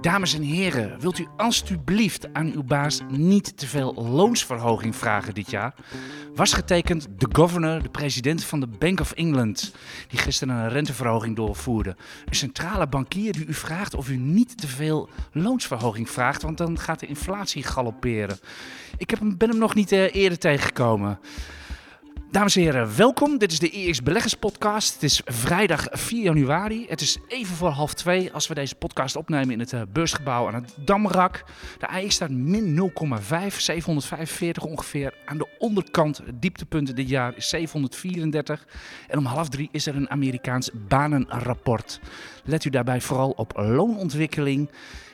Dames en heren, wilt u alstublieft aan uw baas niet te veel loonsverhoging vragen dit jaar? Was getekend de governor, de president van de Bank of England, die gisteren een renteverhoging doorvoerde. Een centrale bankier die u vraagt of u niet te veel loonsverhoging vraagt, want dan gaat de inflatie galopperen. Ik heb hem, ben hem nog niet uh, eerder tegengekomen. Dames en heren, welkom. Dit is de EX Beleggers Podcast. Het is vrijdag 4 januari. Het is even voor half twee als we deze podcast opnemen in het uh, beursgebouw aan het Damrak. De AX staat min 0,5, 745 ongeveer. Aan de onderkant, het dieptepunt dit jaar is 734. En om half drie is er een Amerikaans banenrapport. Let u daarbij vooral op loonontwikkeling.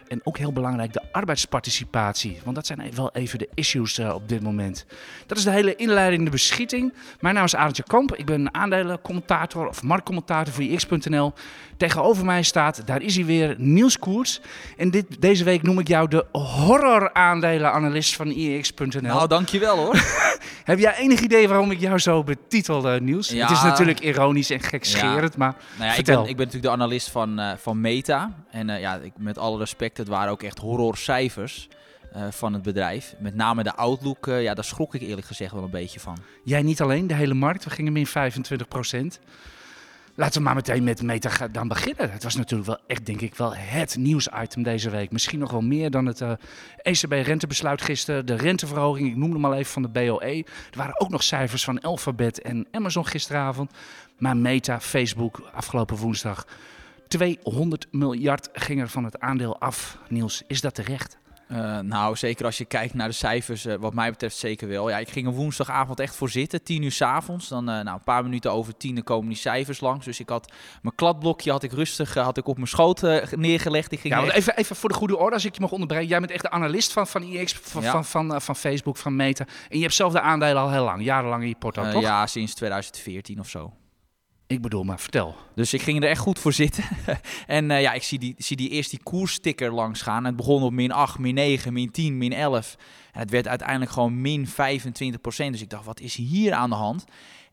En ook heel belangrijk de arbeidsparticipatie. Want dat zijn wel even de issues uh, op dit moment. Dat is de hele inleidende beschieting. Mijn naam is Arendtje Kamp. Ik ben aandelencommentator of marktcommentator voor ix.nl. Tegenover mij staat, daar is hij weer, Niels Koers. En dit, deze week noem ik jou de horror-aandelenanalist van ix.nl. Nou, dankjewel hoor. Heb jij enig idee waarom ik jou zo betitel, uh, Niels? Ja. Het is natuurlijk ironisch en gekscherend, ja. maar nou ja, vertel. Ik ben, ik ben natuurlijk de analist van, uh, van Meta. En uh, ja, ik, met alle respect, het waren ook echt horrorcijfers. Uh, van het bedrijf. Met name de outlook, uh, ja, daar schrok ik eerlijk gezegd wel een beetje van. Jij niet alleen, de hele markt. We gingen min 25 procent. Laten we maar meteen met Meta dan beginnen. Het was natuurlijk wel echt, denk ik, wel het nieuwsitem deze week. Misschien nog wel meer dan het ECB-rentebesluit gisteren. De renteverhoging, ik noemde hem al even van de BOE. Er waren ook nog cijfers van Alphabet en Amazon gisteravond. Maar Meta, Facebook, afgelopen woensdag 200 miljard ging er van het aandeel af. Niels, is dat terecht? Uh, nou, zeker als je kijkt naar de cijfers, uh, wat mij betreft zeker wel. Ja, ik ging een woensdagavond echt voor zitten, 10 uur s avonds. Dan uh, nou, een paar minuten over tien komen die cijfers langs. Dus ik had mijn kladblokje had ik rustig had ik op mijn schoot neergelegd. Ik ging ja, even, even voor de goede orde, als ik je mag onderbreken. Jij bent echt de analist van, van IX, van, ja. van, van, van, Facebook, van Meta. En je hebt zelf de aandelen al heel lang, jarenlang in je porto, toch? Ja, sinds 2014 of zo. Ik bedoel, maar vertel. Dus ik ging er echt goed voor zitten. en uh, ja, ik zie, die, zie die eerst die koersticker langs gaan. het begon op min 8, min 9, min 10, min 11. En het werd uiteindelijk gewoon min 25 procent. Dus ik dacht, wat is hier aan de hand?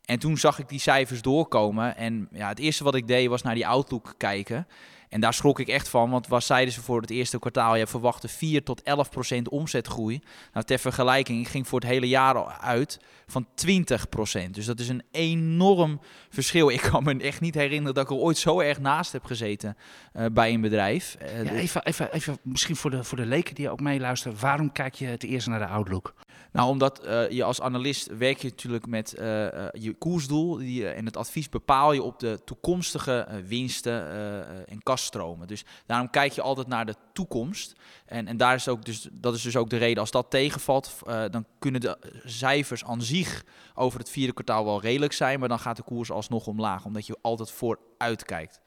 En toen zag ik die cijfers doorkomen. En ja, het eerste wat ik deed was naar die Outlook kijken. En daar schrok ik echt van, want wat zeiden ze voor het eerste kwartaal? Je verwachtte 4 tot 11 procent omzetgroei. Nou, ter vergelijking, ging voor het hele jaar uit van 20 procent. Dus dat is een enorm verschil. Ik kan me echt niet herinneren dat ik er ooit zo erg naast heb gezeten uh, bij een bedrijf. Uh, ja, even, even, even, misschien voor de, voor de leken die ook meeluisteren. Waarom kijk je het eerst naar de Outlook? Nou, omdat uh, je als analist werk je natuurlijk met uh, uh, je koersdoel die, en het advies bepaal je op de toekomstige winsten en kaststromen. Dus daarom kijk je altijd naar de toekomst. En, en daar is ook dus, dat is dus ook de reden, als dat tegenvalt, dan kunnen de cijfers aan zich over het vierde kwartaal wel redelijk zijn, maar dan gaat de koers alsnog omlaag, omdat je altijd vooruit kijkt.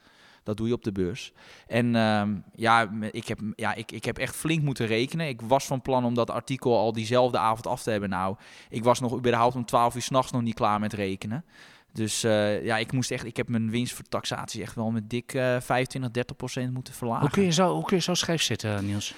Dat doe je op de beurs. En uh, ja, ik heb, ja ik, ik heb echt flink moeten rekenen. Ik was van plan om dat artikel al diezelfde avond af te hebben. Nou, ik was nog überhaupt om 12 uur s'nachts nog niet klaar met rekenen. Dus uh, ja, ik moest echt, ik heb mijn winst voor taxatie echt wel met dik uh, 25, 30 procent moeten verlagen. Hoe kun je zo, hoe kun je zo scheef zitten, Niels?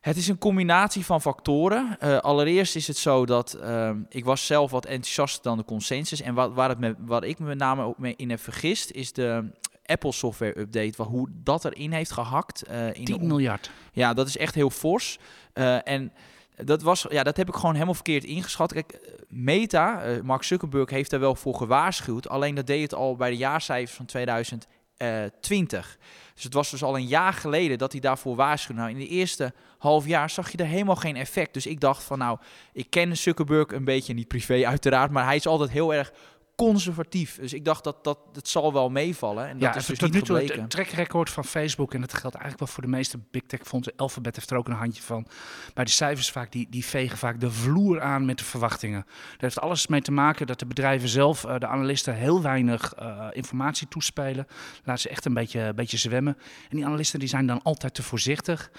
Het is een combinatie van factoren. Uh, allereerst is het zo dat uh, ik was zelf wat enthousiaster dan de consensus. En wat, waar het me, wat ik me met name ook mee in heb vergist, is de Apple software update, hoe dat erin heeft gehakt. Uh, in 10 miljard. Ja, dat is echt heel fors. Uh, en dat, was, ja, dat heb ik gewoon helemaal verkeerd ingeschat. Kijk, Meta, uh, Mark Zuckerberg heeft daar wel voor gewaarschuwd. Alleen dat deed het al bij de jaarcijfers van 2020. Dus het was dus al een jaar geleden dat hij daarvoor waarschuwde. Nou, in de eerste half jaar zag je er helemaal geen effect. Dus ik dacht van nou, ik ken Zuckerberg een beetje, niet privé uiteraard, maar hij is altijd heel erg conservatief. Dus ik dacht dat dat het zal wel meevallen. En ja, dat is dus tot niet nu toe gebleken. het trackrecord van Facebook, en dat geldt eigenlijk wel voor de meeste big tech fondsen. Alphabet heeft er ook een handje van. Bij de cijfers vaak, die, die vegen vaak de vloer aan met de verwachtingen. Dat heeft alles mee te maken dat de bedrijven zelf, uh, de analisten, heel weinig uh, informatie toespelen. Laat ze echt een beetje, een beetje zwemmen. En die analisten die zijn dan altijd te voorzichtig.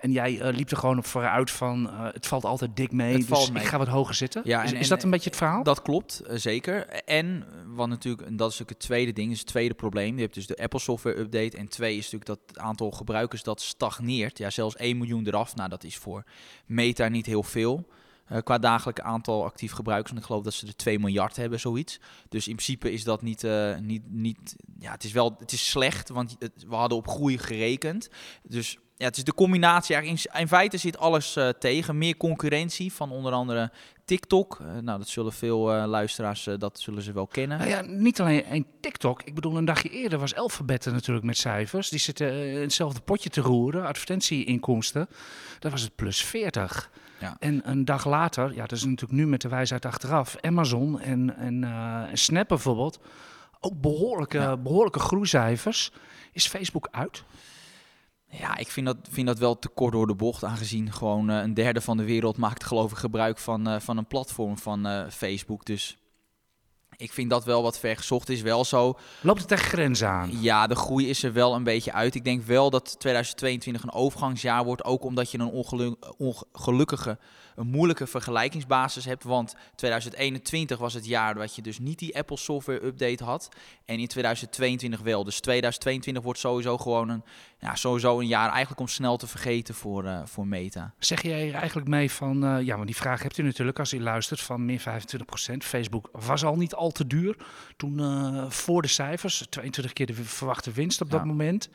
En jij uh, liep er gewoon op vooruit van, uh, het valt altijd dik mee, Het dus mee. ik ga wat hoger zitten. Ja, is, en- is en- dat een beetje het verhaal? Dat klopt, eh, zeker. En wat natuurlijk, en dat is ook het tweede ding, is het tweede probleem. Je hebt dus de Apple software update. En twee is natuurlijk dat het aantal gebruikers dat stagneert. Ja, zelfs 1 miljoen eraf. Nou, dat is voor Meta niet heel veel. eh, qua dagelijk aantal actief gebruikers. En ik geloof dat ze er 2 miljard hebben, zoiets. Dus in principe is dat niet, eh, niet, niet ja, het is wel, het is slecht, want het- we hadden op groei gerekend. Dus ja, het is de combinatie. Eigenlijk in, in feite zit alles eh, tegen. Meer concurrentie van onder andere TikTok. Eh, nou, dat zullen veel eh, luisteraars, dat zullen ze wel kennen. Nou ja, niet alleen één TikTok. Ik bedoel, een dagje eerder was Alphabet natuurlijk met cijfers. Die zitten in hetzelfde potje te roeren. Advertentieinkomsten. Daar was het plus 40. Ja. En een dag later, ja, dat is natuurlijk nu met de wijsheid achteraf. Amazon en, en, en Snap bijvoorbeeld. Ook behoorlijke, Ja. behoorlijke groeicijfers. Is Facebook uit? Ja, ik vind dat, vind dat wel te kort door de bocht, aangezien gewoon eh, een derde van de wereld maakt geloof ik gebruik van, eh, van een platform van eh, Facebook. Dus ik vind dat wel wat ver gezocht. Is wel zo, Loopt het tegen grenzen aan? ja, de groei is er wel een beetje uit. Ik denk wel dat 2022 een overgangsjaar wordt, ook omdat je een ongelu- ongelukkige, een moeilijke vergelijkingsbasis hebt. Want 2021 was het jaar dat je dus niet die Apple software update had. En in 2022 wel. Dus 2022 wordt sowieso gewoon een, ja, sowieso een jaar eigenlijk om snel te vergeten voor, eh, voor Meta. Zeg jij er eigenlijk mee van, eh, ja, want die vraag hebt u natuurlijk als u luistert, van meer 25%. Facebook was al niet al te duur toen eh, voor de cijfers, 22 keer de verwachte winst op dat moment.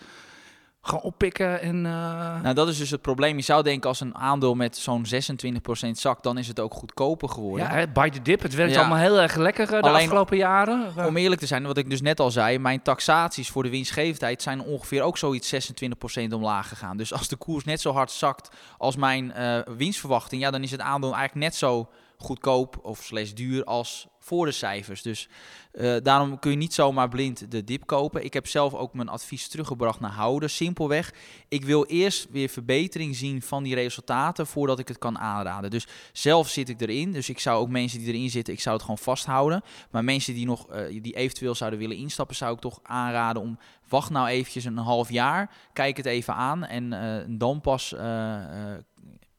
Gewoon oppikken en... eh, Nou, dat is dus het probleem. Je zou denken als een aandeel met zo'n 26% zakt, dan is het ook goedkoper geworden. ja, by the dip. Het werkt Ja. allemaal heel erg lekker eh, de Alleen- afgelopen jaren. Om eerlijk te zijn, wat ik dus net al zei, mijn taxaties voor de winstgevendheid zijn ongeveer ook zoiets 26% omlaag gegaan. Dus als de koers net zo hard zakt als mijn eh, winstverwachting, ja, dan is het aandeel eigenlijk net zo goedkoop of slash duur als voor de cijfers. Dus eh, daarom kun je niet zomaar blind de dip kopen. Ik heb zelf ook mijn advies teruggebracht naar houden. Simpelweg, ik wil eerst weer verbetering zien van die resultaten voordat ik het kan aanraden. Dus zelf zit ik erin. Dus ik zou ook mensen die erin zitten, ik zou het gewoon vasthouden. Maar mensen die nog eh, die eventueel zouden willen instappen, zou ik toch aanraden om wacht nou eventjes een half jaar, kijk het even aan en eh, dan pas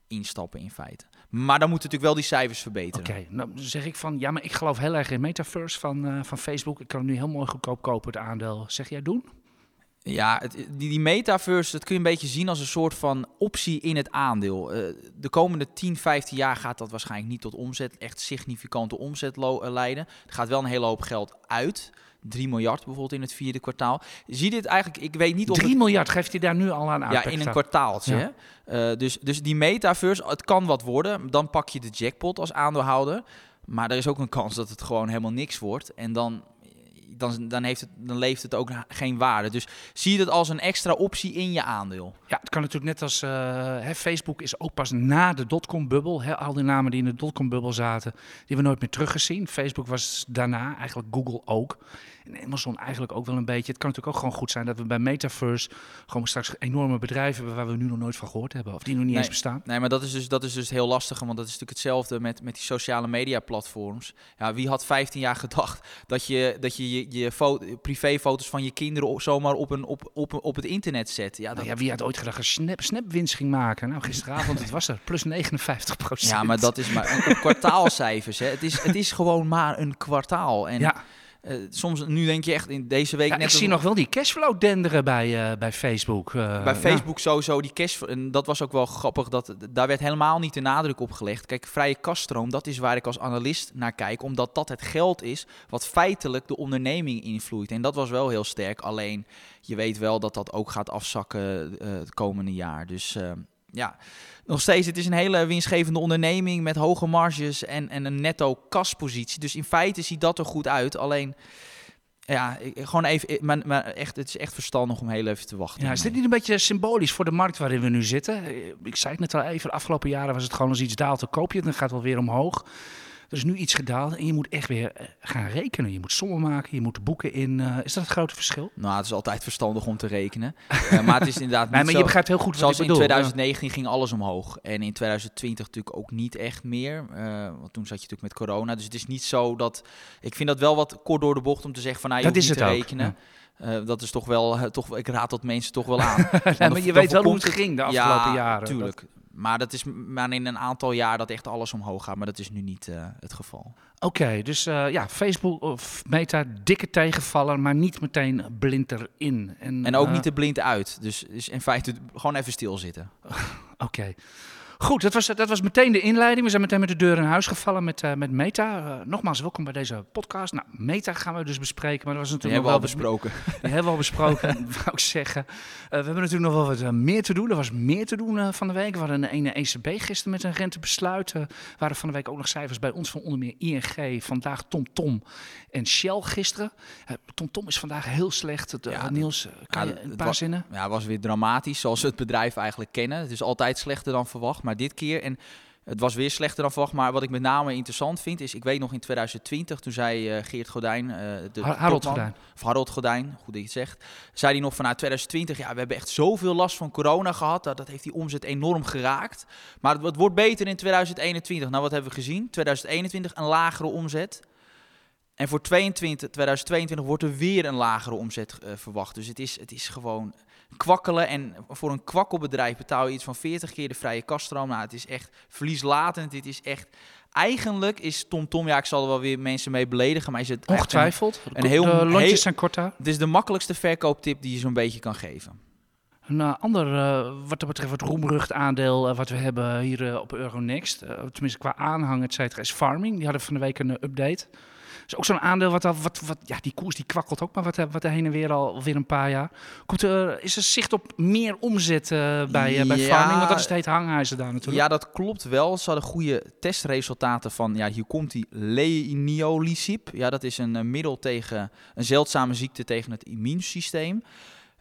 instappen in feite. Maar dan moeten natuurlijk wel die cijfers verbeteren. Oké, nou dan zeg ik van, ja, maar ik geloof heel erg in Metaverse van, eh, van Facebook. Ik kan het nu heel mooi goedkoop kopen, het aandeel. Zeg jij doen? Ja, het, die, die metaverse, dat kun je een beetje zien als een soort van optie in het aandeel. Eh, de komende 10, 15 jaar gaat dat waarschijnlijk niet tot omzet, echt significante omzet eh, leiden. Er gaat wel een hele hoop geld uit. 3 miljard bijvoorbeeld in het vierde kwartaal. Zie dit eigenlijk, ik weet niet of 3 het, miljard geeft hij daar nu al aan uit. ja, in een kwartaaltje. Ja. hè. Eh, dus, dus die metaverse, het kan wat worden. Dan pak je de jackpot als aandeelhouder. Maar er is ook een kans dat het gewoon helemaal niks wordt. En dan, dan, dan, heeft het, dan leeft het ook geen waarde. Dus zie je het als een extra optie in je aandeel. Ja, het kan natuurlijk net als eh, hè, Facebook is ook pas na de dotcom-bubbel. Al die namen die in de dotcom-bubbel zaten, die hebben we nooit meer teruggezien. Facebook was daarna, eigenlijk Google ook. En Amazon eigenlijk ook wel een beetje. Het kan natuurlijk ook gewoon goed zijn dat we bij Metaverse gewoon straks enorme bedrijven hebben waar we nu nog nooit van gehoord hebben. Of die nog niet Nee. eens bestaan. Nee, maar dat is dus, dat is dus heel lastig, want dat is natuurlijk hetzelfde met, met die sociale media platforms. Ja, wie had 15 jaar gedacht dat je dat je, je, je fo- privéfoto's van je kinderen zomaar op, een, op, op, op het internet zet? Ja, dat, Nou ja, wie had ooit gedacht dat Snap, winst ging maken? Nou, gisteravond, het was er. Plus 59 procent. ja, maar dat is maar een, een kwartaalcijfers. Hè. Het, is, het is gewoon maar een kwartaal. En Ja, eh, soms, nu denk je echt in deze week ja net ik zie nog wel die cashflow denderen bij, eh, bij Facebook. eh, Bij ja. Facebook sowieso die cash. En dat was ook wel grappig. Dat, daar werd helemaal niet de nadruk op gelegd. Kijk, vrije kaststroom, dat is waar ik als analist naar kijk. Omdat dat het geld is wat feitelijk de onderneming invloeit. En dat was wel heel sterk. Alleen je weet wel dat dat ook gaat afzakken het komende jaar. Dus eh, ja, nog steeds. Het is een hele winstgevende onderneming met hoge marges en, en een netto kaspositie. Dus in feite ziet dat er goed uit. Alleen. Ja, gewoon even, maar, maar echt, het is echt verstandig om heel even te wachten. Ja, is dit niet een beetje symbolisch voor de markt waarin we nu zitten? Ik zei het net al even, de afgelopen jaren was het gewoon als iets daalt, dan koop je het, dan gaat het wel weer omhoog. Er is nu iets gedaald en je moet echt weer eh, gaan rekenen. Je moet sommen maken, je moet boeken in. eh, is dat het grote verschil? Nou, het is altijd verstandig om te rekenen. Eh, maar het is inderdaad Nee, niet maar zo... je begrijpt heel goed wat Zoals in bedoel. 2019 ging alles omhoog. En in 2020 natuurlijk ook niet echt meer. want toen zat je natuurlijk met corona. Dus het is niet zo dat... Ik vind dat wel wat kort door de bocht om te zeggen van... Nou, je Dat is te het ook, rekenen. Dat is toch wel... toch, ik raad dat mensen toch wel aan. Ja, maar je weet wel hoe het ging de afgelopen jaren. tuurlijk. Maar dat is maar in een aantal jaar dat echt alles omhoog gaat. Maar dat is nu niet eh, het geval. Oké, dus eh, ja, Facebook of Meta, dikke tegenvaller, maar niet meteen blind erin. En, En ook eh, niet te blind uit. Dus, dus in feite gewoon even stilzitten. Oké. Goed, dat was, dat was meteen de inleiding. We zijn meteen met de deur in huis gevallen met, uh, met Meta. Uh, nogmaals, welkom bij deze podcast. Nou, Meta gaan we dus bespreken, maar dat was natuurlijk nog wel besproken. Die hebben we al besproken, wou ik zeggen. Uh, we hebben natuurlijk nog wel wat meer te doen. Er was meer te doen van de week. We hadden een ene ECB gisteren met een rentebesluit. Er waren van de week ook nog cijfers bij ons van onder meer ING. Vandaag TomTom Tom en Shell gisteren. TomTom Tom is vandaag heel slecht. Ja, Niels, kan je een paar zinnen? Ja, het was weer dramatisch, zoals we het bedrijf eigenlijk kennen. Het is altijd slechter dan verwacht maar dit keer. En het was weer slechter dan verwacht. Maar wat ik met name interessant vind, is... Ik weet nog in 2020, toen zei uh, Geert Godijn... Uh, de Harold Godijn. Of Harold Godijn, goed dat je het zegt. Zei hij nog vanuit 2020... Ja, we hebben echt zoveel last van corona gehad. Dat, dat heeft die omzet enorm geraakt. Maar het, het wordt beter in 2021. Nou, wat hebben we gezien? 2021 een lagere omzet. En voor 22, 2022 wordt er weer een lagere omzet uh, verwacht. Dus het is, het is gewoon kwakkelen. En voor een kwakkelbedrijf betaal je iets van 40 keer de vrije kaststroom. Nou, het is echt verlieslatend. Dit is echt... Eigenlijk is TomTom, Tom, ja, ik zal er wel weer mensen mee beledigen, maar is het ongetwijfeld. Een, een heel, de lontjes zijn kort daar. Het is de makkelijkste verkooptip die je zo'n beetje kan geven. Een uh, ander, uh, wat dat betreft, wat roemrucht aandeel uh, wat we hebben hier op Euronext, tenminste qua aanhang, et cetera, is Farming. Die hadden van de week een update is ook zo'n aandeel wat, wat, wat, ja, die koers die kwakkelt ook maar wat, wat heen en weer al weer een paar jaar. Komt er, is er zicht op meer omzet uh, bij, uh, bij farming? Want dat is het hangijzer daar natuurlijk. Ja, dat klopt wel. Ze hadden goede testresultaten van, ja, hier komt die leniolisib. Ja, dat is een uh, middel tegen een zeldzame ziekte tegen het immuunsysteem.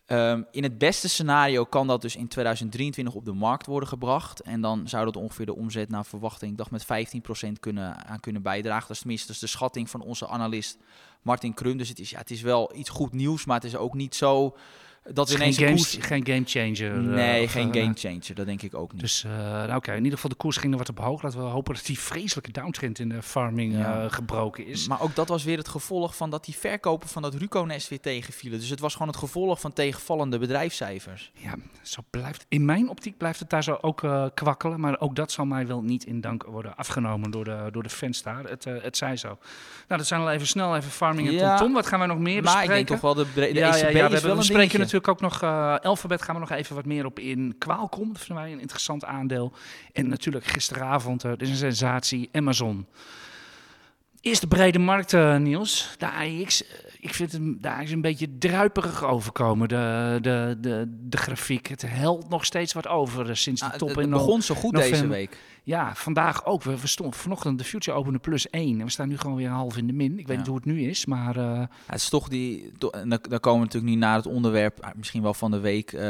Ehm, in het beste scenario kan dat dus in 2023 op de markt worden gebracht. En dan zou dat ongeveer de omzet naar verwachting, ik dacht met 15% kunnen, aan kunnen bijdragen. Dat is tenminste de schatting van onze analist Martin Krum. Dus het is, ja, het is wel iets goed nieuws, maar het is ook niet zo dat is ineens geen, koers... geen game changer. Nee, uh, geen uh, game changer. Dat denk ik ook niet. Dus uh, nou, oké, in ieder geval de koers ging er wat op hoog. Laten we hopen dat die vreselijke downtrend in de farming ja. gebroken is. Maar ook dat was weer het gevolg van dat die verkopen van dat Ruconest weer tegenvielen. Dus het was gewoon het gevolg van tegenvallende bedrijfscijfers. Ja, zo blijft. In mijn optiek blijft het daar zo ook kwakkelen. Maar ook dat zal mij wel niet in dank worden afgenomen door de, door de fans daar. Het, het zij zo. Nou, dat zijn al even snel even farming en ja, Tom, Wat gaan wij nog meer bespreken? Maar ik denk toch wel de, de ja, ECB ja, ja, is wel een natuurlijk ook nog uh, Alphabet gaan we nog even wat meer op in. Qualcomm, dat vinden wij een interessant aandeel. En natuurlijk gisteravond, uh, is een sensatie, Amazon. Eerst de brede markt, uh, Niels. De AX, ik vind hem daar is een beetje druiperig overkomen, de, de, de, de grafiek. Het helt nog steeds wat over sinds de ah, top het, het in begon zo goed deze week. Ja, vandaag ook. We, we stonden vanochtend de future opende plus 1. En we staan nu gewoon weer een half in de min. Ik weet niet hoe het nu is, maar... Uh... het is toch die... dan, dan komen we natuurlijk niet naar het onderwerp, ah, misschien wel van de week, uh,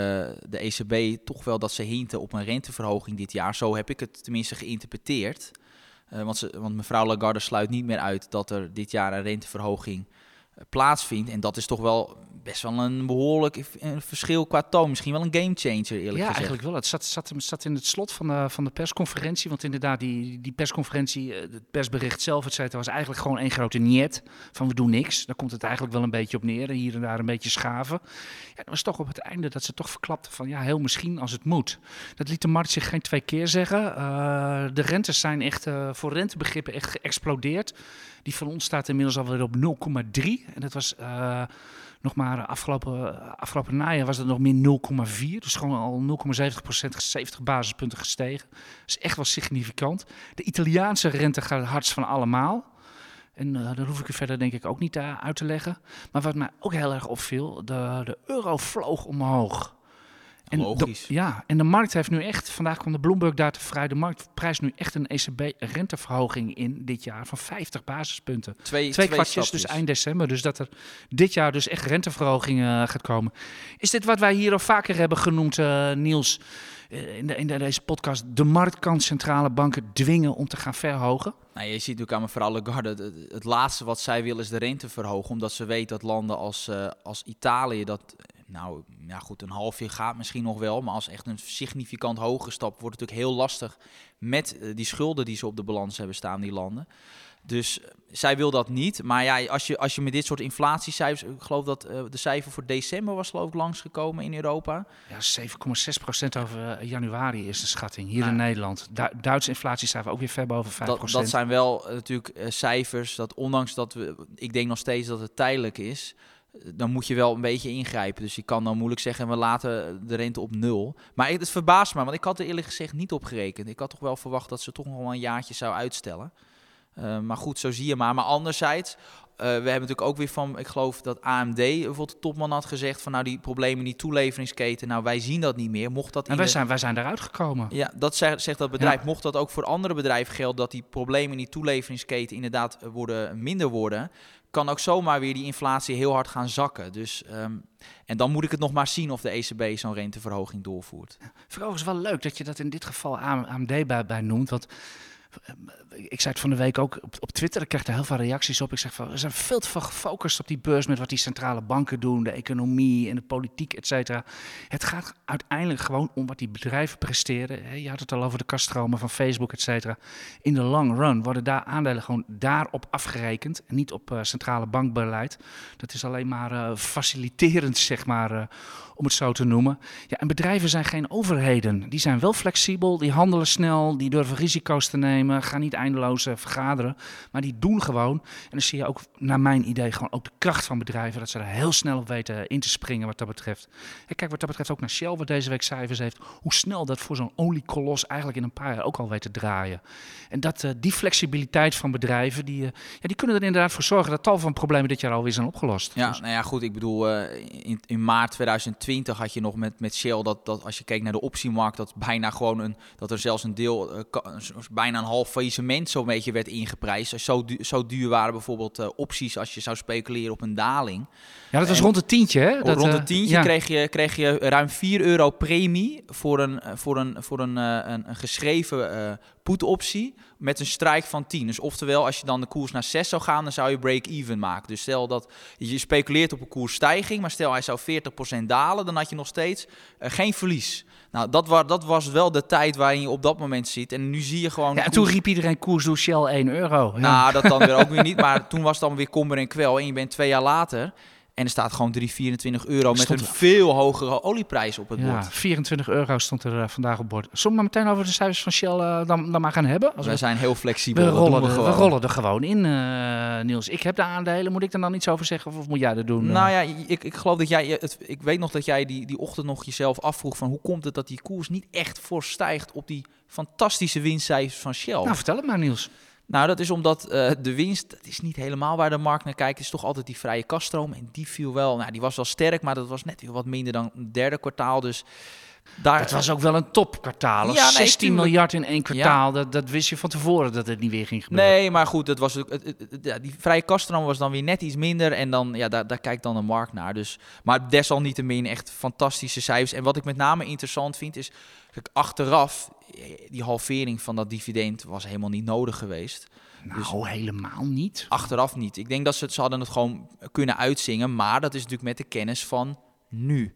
de ECB, toch wel dat ze hinten op een renteverhoging dit jaar. Zo heb ik het tenminste geïnterpreteerd. Uh, want, ze, want mevrouw Lagarde sluit niet meer uit dat er dit jaar een renteverhoging plaatsvindt. En dat is toch wel best wel een behoorlijk verschil qua toon. Misschien wel een gamechanger, eerlijk ja, gezegd. Ja, eigenlijk wel. Het zat, zat, zat, in het slot van de, van de persconferentie. Want inderdaad, die, die persconferentie, eh, het persbericht zelf, het zei, was eigenlijk gewoon één grote niet van we doen niks. Daar komt het eigenlijk wel een beetje op neer. Hier en daar een beetje schaven. Ja, dat was toch op het einde dat ze toch verklapte van ja, heel misschien als het moet. Dat liet de markt zich geen twee keer zeggen. Uh, de rentes zijn echt uh, voor rentebegrippen echt geëxplodeerd. Die van ons staat inmiddels alweer op 0,3. En dat was uh, nog maar afgelopen, afgelopen najaar was het nog meer 0,4. Dus gewoon al 0,70 procent, 70 basispunten gestegen. Dat is echt wel significant. De Italiaanse rente gaat het hardst van allemaal. En daar hoef ik u verder denk ik ook niet uit te leggen. Maar wat mij ook heel erg opviel, de, de euro vloog omhoog. En Logisch. De, ja, en de markt heeft nu echt, vandaag kwam de Bloomberg-data vrij, de markt prijst nu echt een ECB-renteverhoging in dit jaar van 50 basispunten. Twee, twee, kwartjes, dus eind december. Dus dat er dit jaar dus echt renteverhoging uh, gaat komen. Is dit wat wij hier al vaker hebben genoemd, uh, Niels, uh, in, de, in deze podcast? De markt kan centrale banken dwingen om te gaan verhogen? Nou, je ziet ook aan mevrouw Lagarde, het, het laatste wat zij wil is de rente verhogen. Omdat ze weet dat landen als, als Italië dat nou ja goed, een half jaar gaat misschien nog wel. Maar als echt een significant hoge stap wordt het natuurlijk heel lastig met eh, die schulden die ze op de balans hebben staan, die landen. Dus eh, zij wil dat niet. Maar ja, als je, als je met dit soort inflatiecijfers... Ik geloof dat uh, de cijfer voor december was geloof ik langsgekomen in Europa. Ja, 7,6% over januari is de schatting hier in Nederland. Du Duitse inflatiecijfer ook weer ver boven 5%. Dat, dat zijn wel natuurlijk cijfers dat ondanks dat we... Ik denk nog steeds dat het tijdelijk is dan moet je wel een beetje ingrijpen. Dus je kan dan moeilijk zeggen, we laten de rente op nul. Maar het verbaast me, want ik had er eerlijk gezegd niet op gerekend. Ik had toch wel verwacht dat ze toch nog wel een jaartje zou uitstellen. Uh, maar goed, zo zie je maar. Maar anderzijds, uh, we hebben natuurlijk ook weer van, ik geloof dat AMD, bijvoorbeeld de topman had gezegd van nou die problemen in die toeleveringsketen, nou wij zien dat niet meer. Mocht dat en wij, zijn, wij zijn eruit gekomen. Ja, dat zegt, zegt dat bedrijf. Mocht dat ook voor andere bedrijven gelden, dat die problemen in die toeleveringsketen inderdaad worden, minder worden, kan ook zomaar weer die inflatie heel hard gaan zakken. Dus, um, en dan moet ik het nog maar zien of de ECB zo'n renteverhoging doorvoert. Vooral is wel leuk dat je dat in dit geval AMD bij, bij noemt, want ik zei het van de week ook op, op Twitter, ik krijg er heel veel reacties op. Ik zeg van, we zijn veel te veel gefocust op die beurs met wat die centrale banken doen, de economie en de politiek, et cetera. Het gaat uiteindelijk gewoon om wat die bedrijven presteren. Je had het al over de kaststromen van Facebook, et cetera. In de long run worden daar aandelen gewoon daarop afgerekend en niet op uh, centrale bankbeleid. Dat is alleen maar uh, faciliterend, zeg maar, om het zo te noemen. Ja, en bedrijven zijn geen overheden. Die zijn wel flexibel, die handelen snel, die durven risico's te nemen, gaan niet eindeloos uh, vergaderen. Maar die doen gewoon. En dan zie je ook, naar mijn idee, gewoon ook de kracht van bedrijven. Dat ze er heel snel op weten in te springen wat dat betreft. En kijk wat dat betreft ook naar Shell, wat deze week cijfers heeft. Hoe snel dat voor zo'n oliekolos eigenlijk in een paar jaar ook al weet te draaien. En dat, uh, die flexibiliteit van bedrijven, die, ja, die kunnen er inderdaad voor zorgen dat tal van problemen dit jaar alweer zijn opgelost. Ja, nou ja, goed. Ik bedoel, in, in maart 2020 had je nog met, met Shell dat, dat als je keek naar de optiemarkt, dat bijna gewoon een, dat er zelfs een deel, bijna een half faillissement zo'n beetje werd ingeprijsd. Zo, du zo duur waren bijvoorbeeld uh, opties als je zou speculeren op een daling. Ja, dat was rond het tientje, hè? Dat, rond het eh, tientje ja. kreeg, je, kreeg je ruim 4 euro premie voor een, eh, voor een, voor een, een, een geschreven put-optie met een strijk van 10. Dus oftewel, als je dan de koers naar 6 zou gaan, dan zou je break-even maken. Dus stel dat je speculeert op een koersstijging, maar stel hij zou 40% dalen, dan had je nog steeds uh, geen verlies. Nou, dat, was, dat was wel de tijd waarin je op dat moment ziet. En nu zie je gewoon... Ja, en toen riep iedereen koers door Shell 1 euro. Ja. Nou, dat dan weer ook weer niet. Maar toen was het dan weer kommer en kwel. En je bent twee jaar later... En er staat gewoon 3, 24 euro met een veel hogere olieprijs op het ja, bord. 24 euro stond er uh, vandaag op bord. Zullen we maar meteen over de cijfers van Shell uh, dan, dan maar gaan hebben? Als we, we zijn heel flexibel. We rollen, we, er, we rollen er gewoon in, uh, Niels. Ik heb de aandelen. Moet ik er dan iets over zeggen of, of moet jij dat doen? Nou ja, ik, ik geloof dat jij... Het, ik weet nog dat jij die, die ochtend nog jezelf afvroeg van... hoe komt het dat die koers niet echt fors stijgt op die fantastische winstcijfers van Shell? Nou, vertel het maar Niels. Nou, dat is omdat uh, de winst, dat is niet helemaal waar de markt naar kijkt. Is toch altijd die vrije kaststroom. En die viel wel, nou, die was wel sterk, maar dat was net weer wat minder dan het derde kwartaal. Dus daar, het was ook wel een topkwartaal. Ja, 16 nee, miljard in één kwartaal. Ja. Dat, dat wist je van tevoren dat het niet weer ging gebeuren. Nee, maar goed, dat was, het, het, het, ja, die vrije kaststroom was dan weer net iets minder. En dan, ja, daar, daar kijkt dan de markt naar. Dus, maar desalniettemin echt fantastische cijfers. En wat ik met name interessant vind is... Kijk, achteraf, die halvering van dat dividend was helemaal niet nodig geweest. Nou, dus helemaal niet. Achteraf niet. Ik denk dat ze het, ze hadden het gewoon kunnen uitzingen. Maar dat is natuurlijk met de kennis van nu.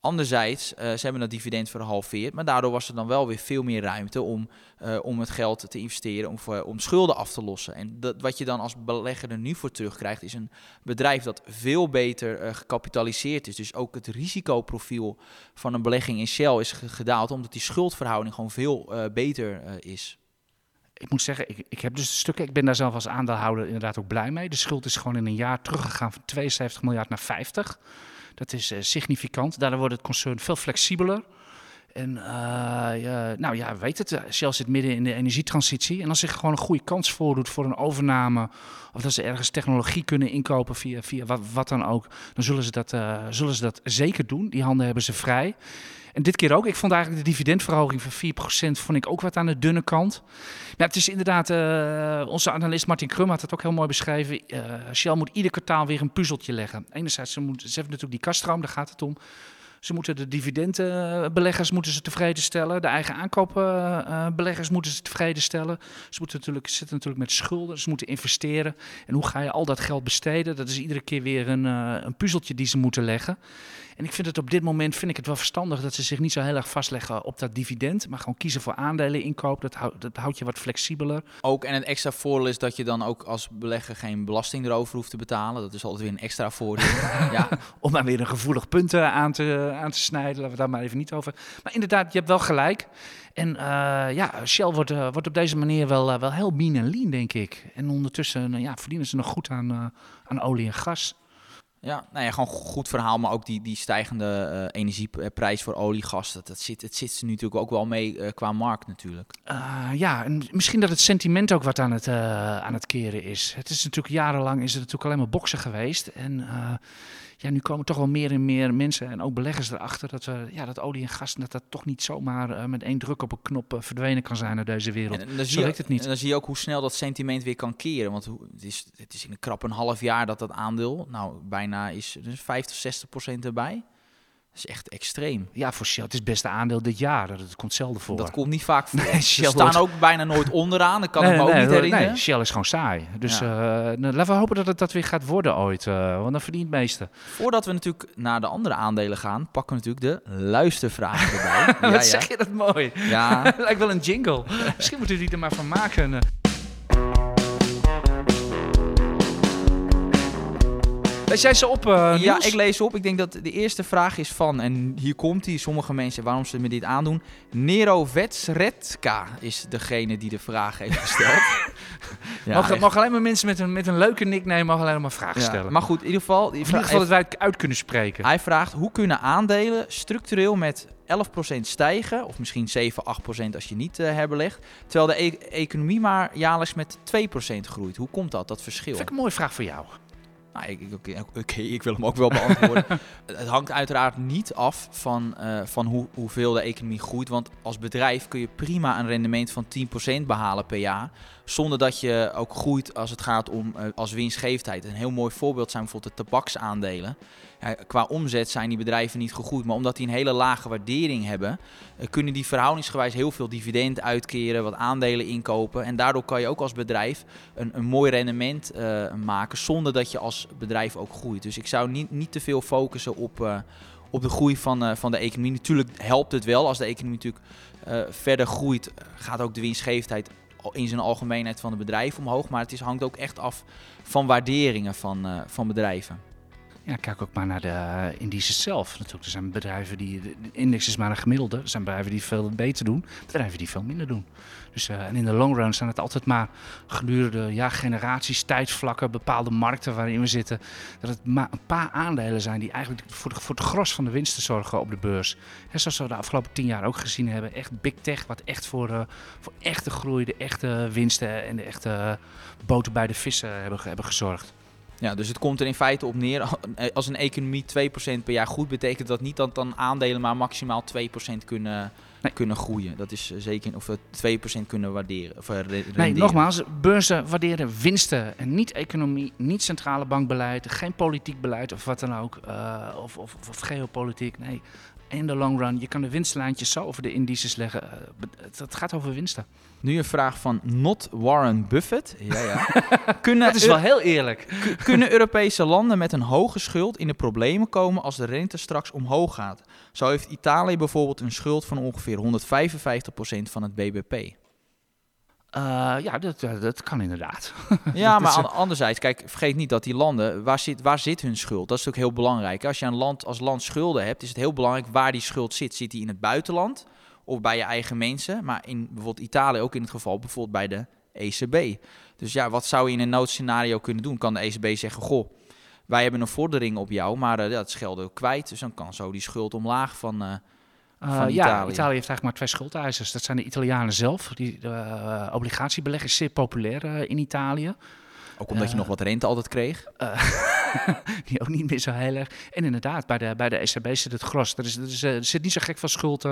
Anderzijds, uh, ze hebben dat dividend verhalveerd, maar daardoor was er dan wel weer veel meer ruimte om, uh, om het geld te investeren, om, voor, om schulden af te lossen. En dat, wat je dan als belegger er nu voor terugkrijgt, is een bedrijf dat veel beter gecapitaliseerd is. Dus ook het risicoprofiel van een belegging in Shell is gedaald, omdat die schuldverhouding gewoon veel beter is. Ik moet zeggen, ik, ik heb dus stukken, ik ben daar zelf als aandeelhouder inderdaad ook blij mee. De schuld is gewoon in een jaar teruggegaan van 72 miljard naar 50 dat is uh, significant. Daardoor wordt het concern veel flexibeler. En uh, ja, nou ja, weet het, Shell zit midden in de energietransitie. En als zich gewoon een goede kans voordoet voor een overname, of dat ze ergens technologie kunnen inkopen via, via wat, dan ook, dan zullen ze, dat, zullen ze dat zeker doen. Die handen hebben ze vrij. En dit keer ook. Ik vond eigenlijk de dividendverhoging van 4% vond ik ook wat aan de dunne kant. Maar het is inderdaad, uh, onze analist Martin Krum had het ook heel mooi beschreven. Uh, Shell moet ieder kwartaal weer een puzzeltje leggen. Enerzijds, ze, moet, ze hebben natuurlijk die kaststroom, daar gaat het om. Ze moeten de dividendbeleggers moeten ze tevreden stellen. De eigen aankoopbeleggers moeten ze tevreden stellen. Ze moeten natuurlijk, zitten natuurlijk met schulden. Ze moeten investeren. En hoe ga je al dat geld besteden? Dat is iedere keer weer een, een puzzeltje die ze moeten leggen. En ik vind het op dit moment vind ik het wel verstandig dat ze zich niet zo heel erg vastleggen op dat dividend, maar gewoon kiezen voor aandelen inkoop. Dat, houdt, dat houdt je wat flexibeler. Ook en een extra voordeel is dat je dan ook als belegger geen belasting erover hoeft te betalen. Dat is altijd weer een extra voordeel. ja. Om maar weer een gevoelig punt eh, aan te, aan te snijden. Laten we daar maar even niet over. Maar inderdaad, je hebt wel gelijk. En uh, ja, Shell wordt, uh, wordt op deze manier wel, uh, wel heel mean en lean, denk ik. En ondertussen ja, verdienen ze nog goed aan, aan olie en gas. Ja, nou ja, gewoon goed verhaal, maar ook die, die stijgende uh, energieprijs voor olie, gas, dat, dat, zit, het zit er natuurlijk ook wel mee uh, qua markt natuurlijk. Uh, ja, en misschien dat het sentiment ook wat aan het, aan het keren is. Het is natuurlijk jarenlang is het natuurlijk alleen maar boksen geweest. En ja, nu komen toch wel meer en meer mensen en ook beleggers erachter dat, we, ja, dat olie en gas dat dat toch niet zomaar uh, met één druk op een knop uh, verdwenen kan zijn uit deze wereld. En, dan Zo werkt het niet. En dan zie je ook hoe snel dat sentiment weer kan keren. Want het is, het is in een krap een half jaar dat dat aandeel, nou bijna is dus 50, 60 procent erbij is echt extreem. Ja, voor Shell. Het is het beste aandeel dit jaar. Dat komt zelden voor. Dat komt niet vaak voor. Nee, Shell staan ook bijna nooit onderaan. Dat kan nee, ik me ook niet herinneren. Nee, Shell is gewoon saai. Dus ja. uh, laten we hopen dat het dat weer gaat worden ooit. Uh, want dan verdient het meeste. Voordat we natuurlijk naar de andere aandelen gaan, pakken we natuurlijk de luistervragen erbij. ja, Wat zeg je dat mooi. Ja. Lijkt wel een jingle. Misschien moeten we die er maar van maken. Lees jij ze op, uh, Ja, ik lees op. Ik denk dat de eerste vraag is van, en hier komt hij, sommige mensen, waarom ze me dit aandoen. Nero Vetsredka is degene die de vraag heeft gesteld. ja, mag, mag, alleen maar mensen met een, met een leuke nickname mogen alleen maar vragen stellen. Maar goed, in ieder geval... In ieder geval dat wij het uit kunnen spreken. Hij vraagt, hoe kunnen aandelen structureel met 11% stijgen, of misschien 7, 8% als je niet uh, herbelegt, terwijl de e economie maar jaarlijks met 2% groeit. Hoe komt dat, dat verschil? Dat vind ik een mooie vraag voor jou. Nou, ik, ik, ik, wil hem ook wel beantwoorden. het hangt uiteraard niet af van, uh, van hoe, hoeveel de economie groeit. Want als bedrijf kun je prima een rendement van 10% behalen per jaar. Zonder dat je ook groeit als het gaat om uh, als winstgevendheid. Een heel mooi voorbeeld zijn bijvoorbeeld de tabaksaandelen qua omzet zijn die bedrijven niet gegroeid. Maar omdat die een hele lage waardering hebben, eh, kunnen die verhoudingsgewijs heel veel dividend uitkeren, wat aandelen inkopen. En daardoor kan je ook als bedrijf een, een mooi rendement uh, maken, zonder dat je als bedrijf ook groeit. Dus ik zou niet, niet te veel focussen op, uh, op de groei van, van de economie. Natuurlijk helpt het wel als de economie natuurlijk verder groeit, gaat ook de winstgevendheid in zijn algemeenheid van de bedrijven omhoog. Maar het is, hangt ook echt af van waarderingen van, van bedrijven. Ja, kijk ook maar naar de indices zelf. Natuurlijk, er zijn bedrijven die. De index is maar een gemiddelde. Er zijn bedrijven die veel beter doen, bedrijven die veel minder doen. Dus, uh, en in de long run zijn het altijd maar gedurende ja, generaties, tijdsvlakken, bepaalde markten waarin we zitten. Dat het maar een paar aandelen zijn die eigenlijk voor, de, voor het gros van de winsten zorgen op de beurs. En zoals we de afgelopen tien jaar ook gezien hebben. Echt big tech, wat echt voor, uh, voor echte groei, de echte winsten en de echte boten bij de vissen hebben, hebben gezorgd. Ja, dus het komt er in feite op neer. Als een economie 2% per jaar goed betekent dat niet dat dan aandelen maar maximaal 2% kunnen, kunnen groeien. Dat is eh, zeker, of 2% kunnen waarderen. Of eh, nee, nogmaals, beurzen waarderen winsten en niet economie, niet centrale bankbeleid, geen politiek beleid of wat dan ook. Uh, of, of, of, geopolitiek. Nee, in de long run, je kan de winstlijntjes zo over de indices leggen. Het gaat over winsten. Nu een vraag van Not Warren Buffett. Ja, ja. kunnen dat is wel heel eerlijk. kunnen Europese landen met een hoge schuld in de problemen komen als de rente straks omhoog gaat? Zo heeft Italië bijvoorbeeld een schuld van ongeveer 155% van het BBP. Uh, eh, ja, dat, dat kan inderdaad. Ja, maar anderzijds, kijk, vergeet niet dat die landen, waar zit, waar zit hun schuld? Dat is ook heel belangrijk. Als je een land als land schulden hebt, is het heel belangrijk waar die schuld zit. Zit die in het buitenland? of bij je eigen mensen. Maar in bijvoorbeeld Italië ook in het geval bijvoorbeeld bij de ECB. Dus ja, wat zou je in een noodscenario kunnen doen? Kan de ECB zeggen, goh, wij hebben een vordering op jou, maar uh, dat schelden ook kwijt. Dus dan kan zo die schuld omlaag van, uh, van Italië. Ja, Italië heeft eigenlijk maar twee schuldeisers. Dat zijn de Italianen zelf. Die, uh, obligatiebeleg is zeer populair in Italië. Ook omdat je nog wat rente altijd kreeg? die ook niet meer zo heel erg. En inderdaad, bij de, bij de ECB zit het gros. Er, is, er, is, er zit niet zo gek van schuld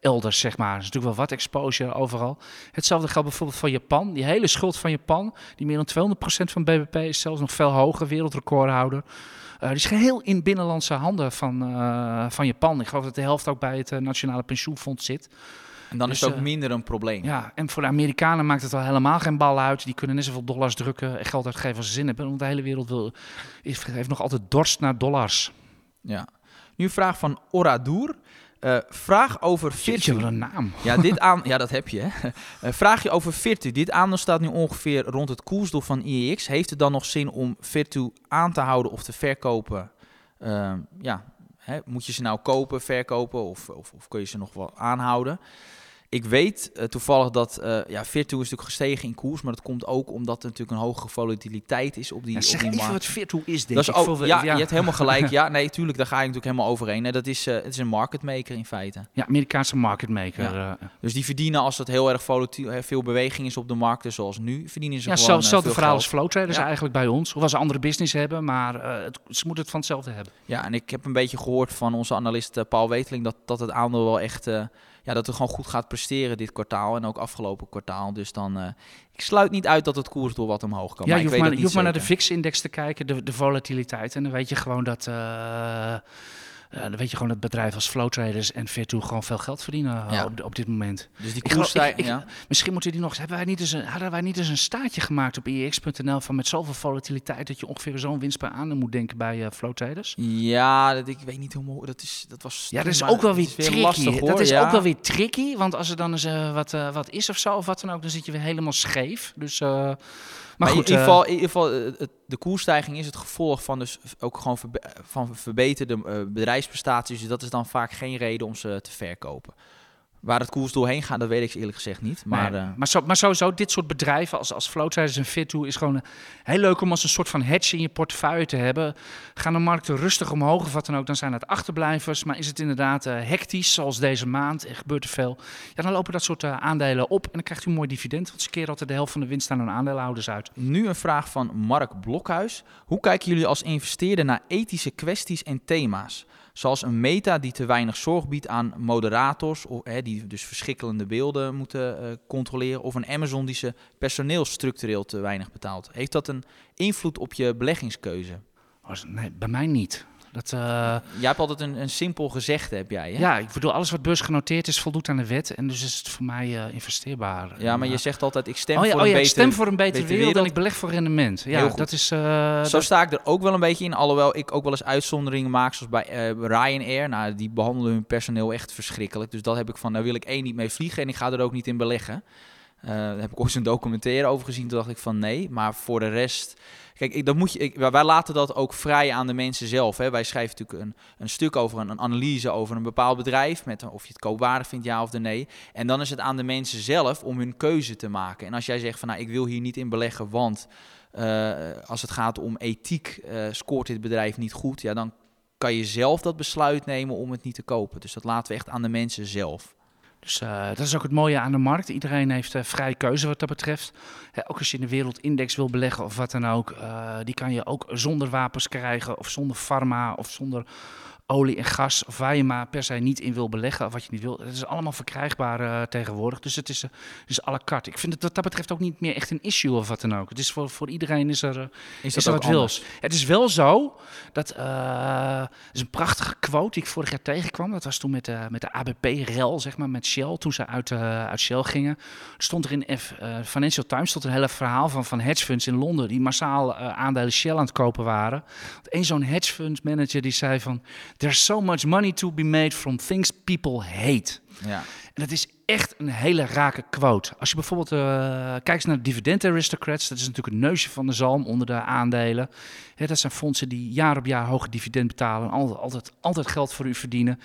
elders, zeg maar. Er is natuurlijk wel wat exposure overal. Hetzelfde geldt bijvoorbeeld voor Japan. Die hele schuld van Japan, die meer dan 200% van BBP is, zelfs nog veel hoger, wereldrecordhouder. Uh, die is geheel in binnenlandse handen van, uh, van Japan. Ik geloof dat de helft ook bij het Nationale Pensioenfonds zit. En dan is het dus, ook minder een probleem. Ja, en voor de Amerikanen maakt het al helemaal geen bal uit. Die kunnen net zoveel dollars drukken en geld uitgeven als ze zin hebben. Want de hele wereld wil, heeft nog altijd dorst naar dollars. Ja. Nu een vraag van Oradour. Uh, vraag over Virtu. Wat een naam. Ja, dit aan, ja, dat heb je. Hè. Uh, vraag je over Virtu. Dit aandeel staat nu ongeveer rond het koersdoel van IEX. Heeft het dan nog zin om Virtu aan te houden of te verkopen? Uh, ja, hè, moet je ze nou kopen, verkopen of, of, of kun je ze nog wel aanhouden? Ik weet uh, toevallig dat uh, ja, Virtu is natuurlijk gestegen in koers, maar dat komt ook omdat er natuurlijk een hogere volatiliteit is op die, ja, op die markt. wat Virtu is, denk dat is ook, ja, ja, je hebt helemaal gelijk. Ja, nee, tuurlijk, daar ga je natuurlijk helemaal overheen. dat is, uh, het is een market maker in feite. Ja, Amerikaanse market maker. Ja. dus die verdienen als het heel erg volatiel, veel beweging is op de markten, zoals nu, verdienen ze ja, gewoon hetzelfde veel verhaal als flow traders eigenlijk bij ons. Hoewel ze andere business hebben, maar het, ze moeten het van hetzelfde hebben. Ja, en ik heb een beetje gehoord van onze analist Paul Weteling dat, dat het aandeel wel echt ja, dat het gewoon goed gaat presteren dit kwartaal en ook afgelopen kwartaal. Dus dan, uh, ik sluit niet uit dat het koers door wat omhoog kan. Ja, maar je hoeft, weet maar, je hoeft maar naar de VIX-index te kijken, de, de volatiliteit. En dan weet je gewoon dat... Uh, uh, dan weet je gewoon dat bedrijven als Flow Traders en Virtu gewoon veel geld verdienen ja. op, op, dit moment. Dus die koers... ja. Misschien moeten die nog eens. Hebben wij niet eens een, hadden wij niet eens een staatje gemaakt op IEX.nl van met zoveel volatiliteit dat je ongeveer zo'n winst per aandeel moet denken bij eh Flow Traders? ja, dat, ik weet niet hoe mooi... Dat, is, dat was... Ja, dat is ook wel weer tricky. lastig, hoor. dat is ja. ook wel weer tricky, want als er dan eens eh, wat, eh, wat is of zo, of wat dan ook, dan zit je weer helemaal scheef. Dus, eh, maar, Maar goed, in ieder eh, geval, in ieder geval eh, het, de koersstijging is het gevolg van dus ook gewoon verbe- van verbeterde eh, bedrijfsprestaties. Dus dat is dan vaak geen reden om ze te verkopen. Waar het koers doorheen gaat, dat weet ik eerlijk gezegd niet. Maar, nee, eh, maar, zo, maar sowieso, dit soort bedrijven als, als Traders en Fit2 is gewoon eh, heel leuk om als een soort van hedge in je portefeuille te hebben. Gaan de markten rustig omhoog of wat dan ook, dan zijn het achterblijvers. Maar is het inderdaad eh, hectisch, zoals deze maand, en gebeurt er veel, ja, dan lopen dat soort aandelen op en dan krijgt u een mooi dividend. Want ze keren altijd de helft van de winst aan hun aandeelhouders uit. Nu een vraag van Mark Blokhuis. Hoe kijken jullie als investeerder naar ethische kwesties en thema's? Zoals een meta die te weinig zorg biedt aan moderators, of, hè, die dus verschikkelende beelden moeten eh, controleren. Of een Amazon die zijn personeel structureel te weinig betaalt. Heeft dat een invloed op je beleggingskeuze? Nee, bij mij niet. Dat, eh, Jij hebt altijd een, een simpel gezegde, heb jij. Hè? ja, ik bedoel, alles wat beursgenoteerd is, voldoet aan de wet. En dus is het voor mij eh, investeerbaar. Ja, maar je zegt altijd, ik stem oh ja, voor oh een ja, betere... stem voor een betere, betere wereld, wereld. en ik beleg voor rendement. Ja, dat is... eh, Zo sta ik er ook wel een beetje in, alhoewel ik ook wel eens uitzonderingen maak, zoals bij Ryanair. Nou, die behandelen hun personeel echt verschrikkelijk. Dus dat heb ik van, daar wil ik één niet mee vliegen en ik ga er ook niet in beleggen. Daar heb ik ooit een documentaire over gezien, toen dacht ik van nee. Maar voor de rest, kijk, dat moet je, wij laten dat ook vrij aan de mensen zelf. Hè. Wij schrijven natuurlijk een, een stuk over, een, een analyse over een bepaald bedrijf, met of je het koopwaardig vindt, ja of de nee. En dan is het aan de mensen zelf om hun keuze te maken. En als jij zegt van, nou, ik wil hier niet in beleggen, want eh, als het gaat om ethiek, eh, scoort dit bedrijf niet goed, ja, dan kan je zelf dat besluit nemen om het niet te kopen. Dus dat laten we echt aan de mensen zelf. Dus eh, dat is ook het mooie aan de markt. Iedereen heeft eh, vrije keuze wat dat betreft. Hè, ook als je in de wereldindex wil beleggen of wat dan ook, eh, die kan je ook zonder wapens krijgen of zonder pharma of zonder olie en gas of waar je maar per se niet in wil beleggen of wat je niet wil. Het is allemaal verkrijgbaar eh, tegenwoordig. Dus het is, eh, het is à la carte. Ik vind het wat dat betreft ook niet meer echt een issue of wat dan ook. Het is voor, voor iedereen is er, eh, Is is er wat wils. Het is wel zo dat het is een prachtige quote die ik vorig jaar tegenkwam. Dat was toen met, de met de ABP-rel, zeg maar, met Shell. Toen ze uit, uit Shell gingen. Stond er in F, Financial Times stond een hele verhaal van, van hedge funds in Londen die massaal aandelen Shell aan het kopen waren. Eén zo'n hedge fund manager die zei van, there's so much money to be made from things people hate. Ja. En dat is echt een hele rake quote. Als je bijvoorbeeld eh, kijkt naar de dividend aristocrats, dat is natuurlijk het neusje van de zalm onder de aandelen. Dat zijn fondsen die jaar op jaar hoge dividend betalen en altijd, altijd, altijd geld voor u verdienen.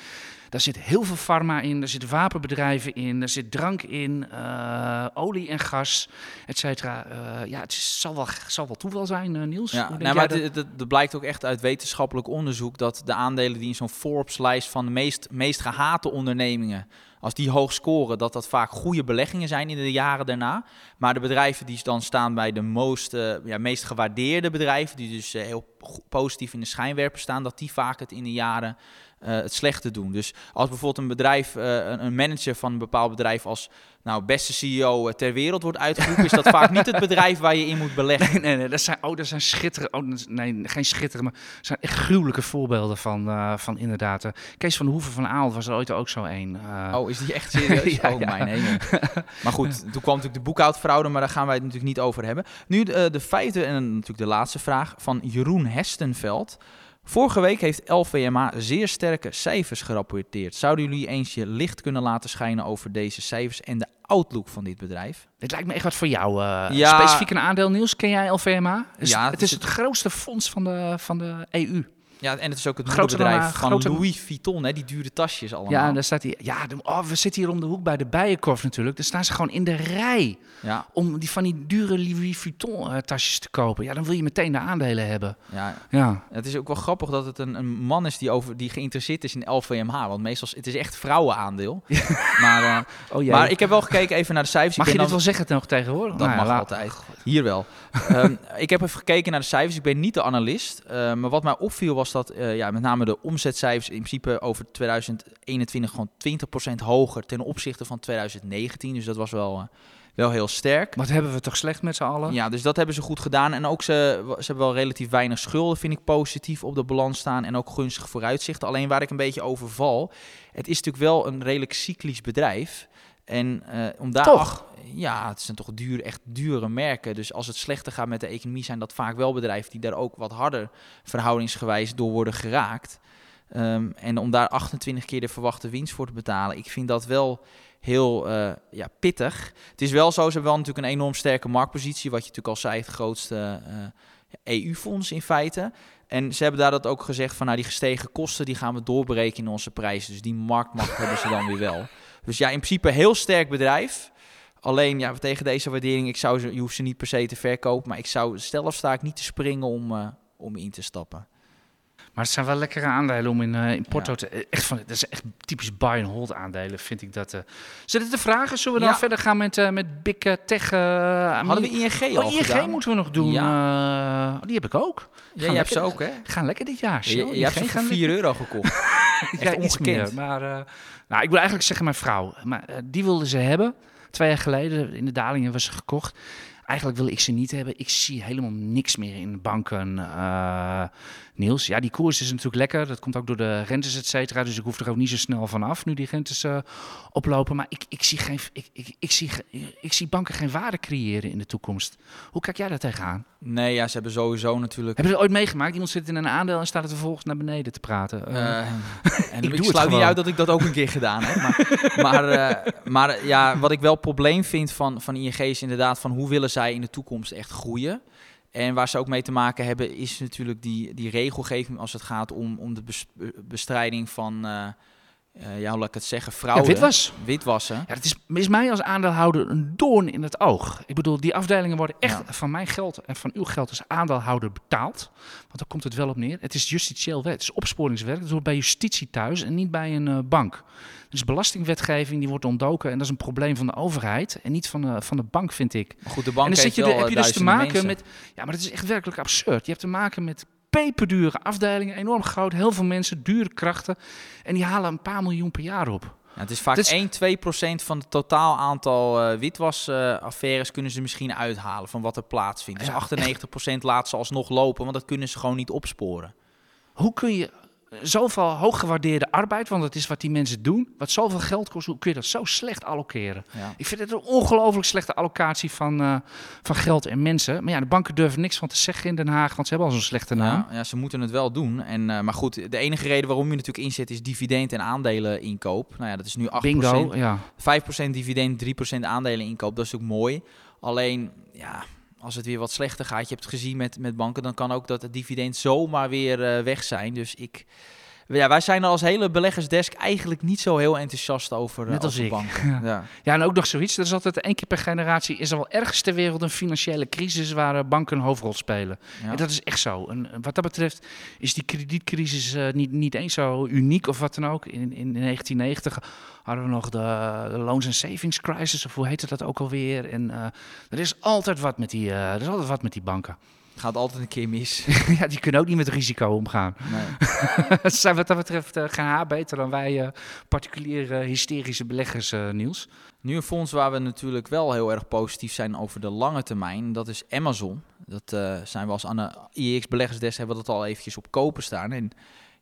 Daar zit heel veel pharma in, daar zitten wapenbedrijven in, daar zit drank in, eh, olie en gas, et cetera. Eh, ja, het is- zal, wel, zal wel toeval zijn, Niels. Ja, nou, maar dat? het blijkt ook echt uit wetenschappelijk onderzoek dat de aandelen die in zo'n Forbes-lijst van de meest, meest gehate ondernemingen, als die hoog scoren, dat dat vaak goede beleggingen zijn in de jaren daarna. Maar de bedrijven die dan staan bij de most, eh, ja, meest gewaardeerde bedrijven, die dus eh, heel positief in de schijnwerper staan, dat die vaak het in de jaren het slechte doen. Dus als bijvoorbeeld een bedrijf, eh, een, manager van een bepaald bedrijf als nou, beste CEO ter wereld wordt uitgeroepen, is dat vaak niet het bedrijf waar je in moet beleggen. Nee, nee, nee, dat zijn, oh, dat zijn schitterende, oh, nee, geen schitterende, maar dat zijn echt gruwelijke voorbeelden van, eh, van inderdaad. eh, Kees van de Hoeven van Aal was er ooit ook zo een. eh, Oh, is die echt serieus? Ja, oh, ja. mijn hemel. Maar goed, toen kwam natuurlijk de boekhoudfraude, maar daar gaan wij het natuurlijk niet over hebben. Nu de, de vijfde en natuurlijk de laatste vraag van Jeroen Hestenveld. Vorige week heeft LVMA zeer sterke cijfers gerapporteerd. Zouden jullie eens je licht kunnen laten schijnen over deze cijfers en de outlook van dit bedrijf? Dit lijkt me echt wat voor jou. eh, Ja. Specifiek een aandeel, Niels. Ken jij LVMA? Het is, Ja, het het is is het grootste fonds van de, van de EU. Ja, en het is ook het dan, moederbedrijf eh, van groter- Louis Vuitton, hè, die dure tasjes allemaal. Ja, en daar staat hij. Ja, oh, we zitten hier om de hoek bij de Bijenkorf natuurlijk. Daar staan ze gewoon in de rij ja, om die van die dure Louis Vuitton eh, tasjes te kopen. Ja, dan wil je meteen de aandelen hebben. ja, Ja. Het is ook wel grappig dat het een, een man is die, over, die geïnteresseerd is in LVMH. Want meestal is het is echt vrouwenaandeel. maar, eh, Oh maar ik heb wel gekeken even naar de cijfers. Mag ik je dit wel zeggen nog tegenwoordig? Dat Nou mag laat- altijd. Hier wel. Ehm, ik heb even gekeken naar de cijfers. Ik ben niet de analist. eh, maar wat mij opviel was dat eh, ja, met name de omzetcijfers in principe over 2021 gewoon 20% hoger ten opzichte van 2019. Dus dat was wel, eh, wel heel sterk. Wat hebben we toch slecht met z'n allen? Ja, dus dat hebben ze goed gedaan. En ook ze, ze hebben wel relatief weinig schulden, vind ik positief op de balans staan. En ook gunstig vooruitzichten. Alleen waar ik een beetje over val. Het is natuurlijk wel een redelijk cyclisch bedrijf. En eh, om daar. Toch? Ja, het zijn toch duur, echt dure merken. Dus als het slechter gaat met de economie, zijn dat vaak wel bedrijven die daar ook wat harder verhoudingsgewijs door worden geraakt. Ehm, en om daar 28 keer de verwachte winst voor te betalen, ik vind dat wel heel eh, ja, pittig. Het is wel zo, ze hebben wel natuurlijk een enorm sterke marktpositie, wat je natuurlijk al zei, het grootste eh, EU-fonds in feite. En ze hebben daar dat ook gezegd van, nou die gestegen kosten, die gaan we doorberekenen in onze prijzen. Dus die marktmacht hebben ze dan weer wel. Dus ja, in principe heel sterk bedrijf. Alleen ja, tegen deze waardering, ik zou ze, je hoeft ze niet per se te verkopen, maar ik zou zelf sta ik niet te springen om, eh, om in te stappen. Maar het zijn wel lekkere aandelen om in, eh, in Porto Ja. te... eh, Echt van, dat is echt typisch buy and hold aandelen, vind ik dat. eh. Zitten de vragen? Zullen we dan verder gaan met, eh, met Big Tech? Hadden we ING al Oh, ING gedaan? moeten we nog doen. Ja. eh, die heb ik ook. Ja, je hebt ze ook, hè? Gaan lekker dit jaar. Je, hebt ze voor gaan 4 euro gekocht. Ja, ongekend. Maar eh, nou, ik wil eigenlijk zeggen mijn vrouw. Maar eh, die wilde ze hebben. Twee jaar geleden in de daling hebben we ze gekocht. Eigenlijk wil ik ze niet hebben. Ik zie helemaal niks meer in banken. eh, Niels, ja, die koers is natuurlijk lekker. Dat komt ook door de rentes, et cetera. Dus ik hoef er ook niet zo snel vanaf nu die rentes eh, oplopen. Maar ik, ik, zie geen, ik, ik, ik, zie, ik zie banken geen waarde creëren in de toekomst. Hoe kijk jij daar tegenaan? Nee, ja, ze hebben sowieso natuurlijk... Heb je het ooit meegemaakt? Iemand zit in een aandeel en staat er vervolgens naar beneden te praten. Eh, en ik het sluit niet uit dat ik dat ook een keer gedaan heb. Maar, maar, maar ja, wat ik wel probleem vind van, van ING is inderdaad van hoe willen zij in de toekomst echt groeien. En waar ze ook mee te maken hebben is natuurlijk die, die regelgeving als het gaat om, om de bes- bestrijding van, ja, hoe laat ik het zeggen, ja, witwas. Witwassen. Ja, het is, is mij als aandeelhouder een doorn in het oog. Ik bedoel, die afdelingen worden echt Ja. van mijn geld en van uw geld als aandeelhouder betaald. Want daar komt het wel op neer. Het is justitieel wet, het is opsporingswerk. Het hoort bij justitie thuis en niet bij een eh, bank. Dus belastingwetgeving die wordt ontdoken en dat is een probleem van de overheid en niet van de, van de bank, vind ik. Maar goed, de bank en dan zit je, er- heb je eh, dus te maken mensen. met... Ja, maar het is echt werkelijk absurd. Je hebt te maken met peperdure afdelingen, enorm groot, heel veel mensen, dure krachten. En die halen een paar miljoen per jaar op. Ja, het is vaak Het is- 1, 2 procent van het totaal aantal eh witwasaffaires kunnen ze misschien uithalen van wat er plaatsvindt. Dus Ja, 98 procent laten ze alsnog lopen, want dat kunnen ze gewoon niet opsporen. Hoe kun je zoveel hooggewaardeerde arbeid, want dat is wat die mensen doen, wat zoveel geld kost, hoe kun je dat zo slecht allokeren? Ja. Ik vind het een ongelooflijk slechte allocatie van, eh, van geld en mensen. Maar ja, de banken durven niks van te zeggen in Den Haag, want ze hebben al zo'n slechte naam. Ja, ja, ze moeten het wel doen. En, eh, maar goed, de enige reden waarom je natuurlijk inzet is dividend en aandelen inkoop. Nou ja, dat is nu 8%. Bingo, ja. 5% dividend, 3% aandelen inkoop, dat is ook mooi. Alleen, ja, als het weer wat slechter gaat, je hebt het gezien met, met banken, dan kan ook dat het dividend zomaar weer eh, weg zijn. Dus ik, ja, wij zijn er als hele beleggersdesk eigenlijk niet zo heel enthousiast over, eh, Net als over ik. banken. Ja. Ja, en ook nog zoiets. Er is altijd één keer per generatie is er wel ergens ter wereld een financiële crisis waar eh, banken een hoofdrol spelen. Ja. En dat is echt zo. En wat dat betreft is die kredietcrisis eh, niet, niet eens zo uniek of wat dan ook. In, in, in 1990 hadden we nog de, de loans and savings crisis, of hoe heette dat ook alweer. En eh, er is altijd wat met die, eh, er is altijd wat met die banken. Gaat altijd een keer mis. ja, die kunnen ook niet met risico omgaan. Nee. Ze zijn wat dat betreft eh, geen haar beter dan wij eh, particuliere hysterische beleggers, eh, Niels. Nu een fonds waar we natuurlijk wel heel erg positief zijn over de lange termijn, dat is Amazon. Dat eh, zijn we als aan de IEX beleggersdesk hebben we dat al eventjes op kopen staan. En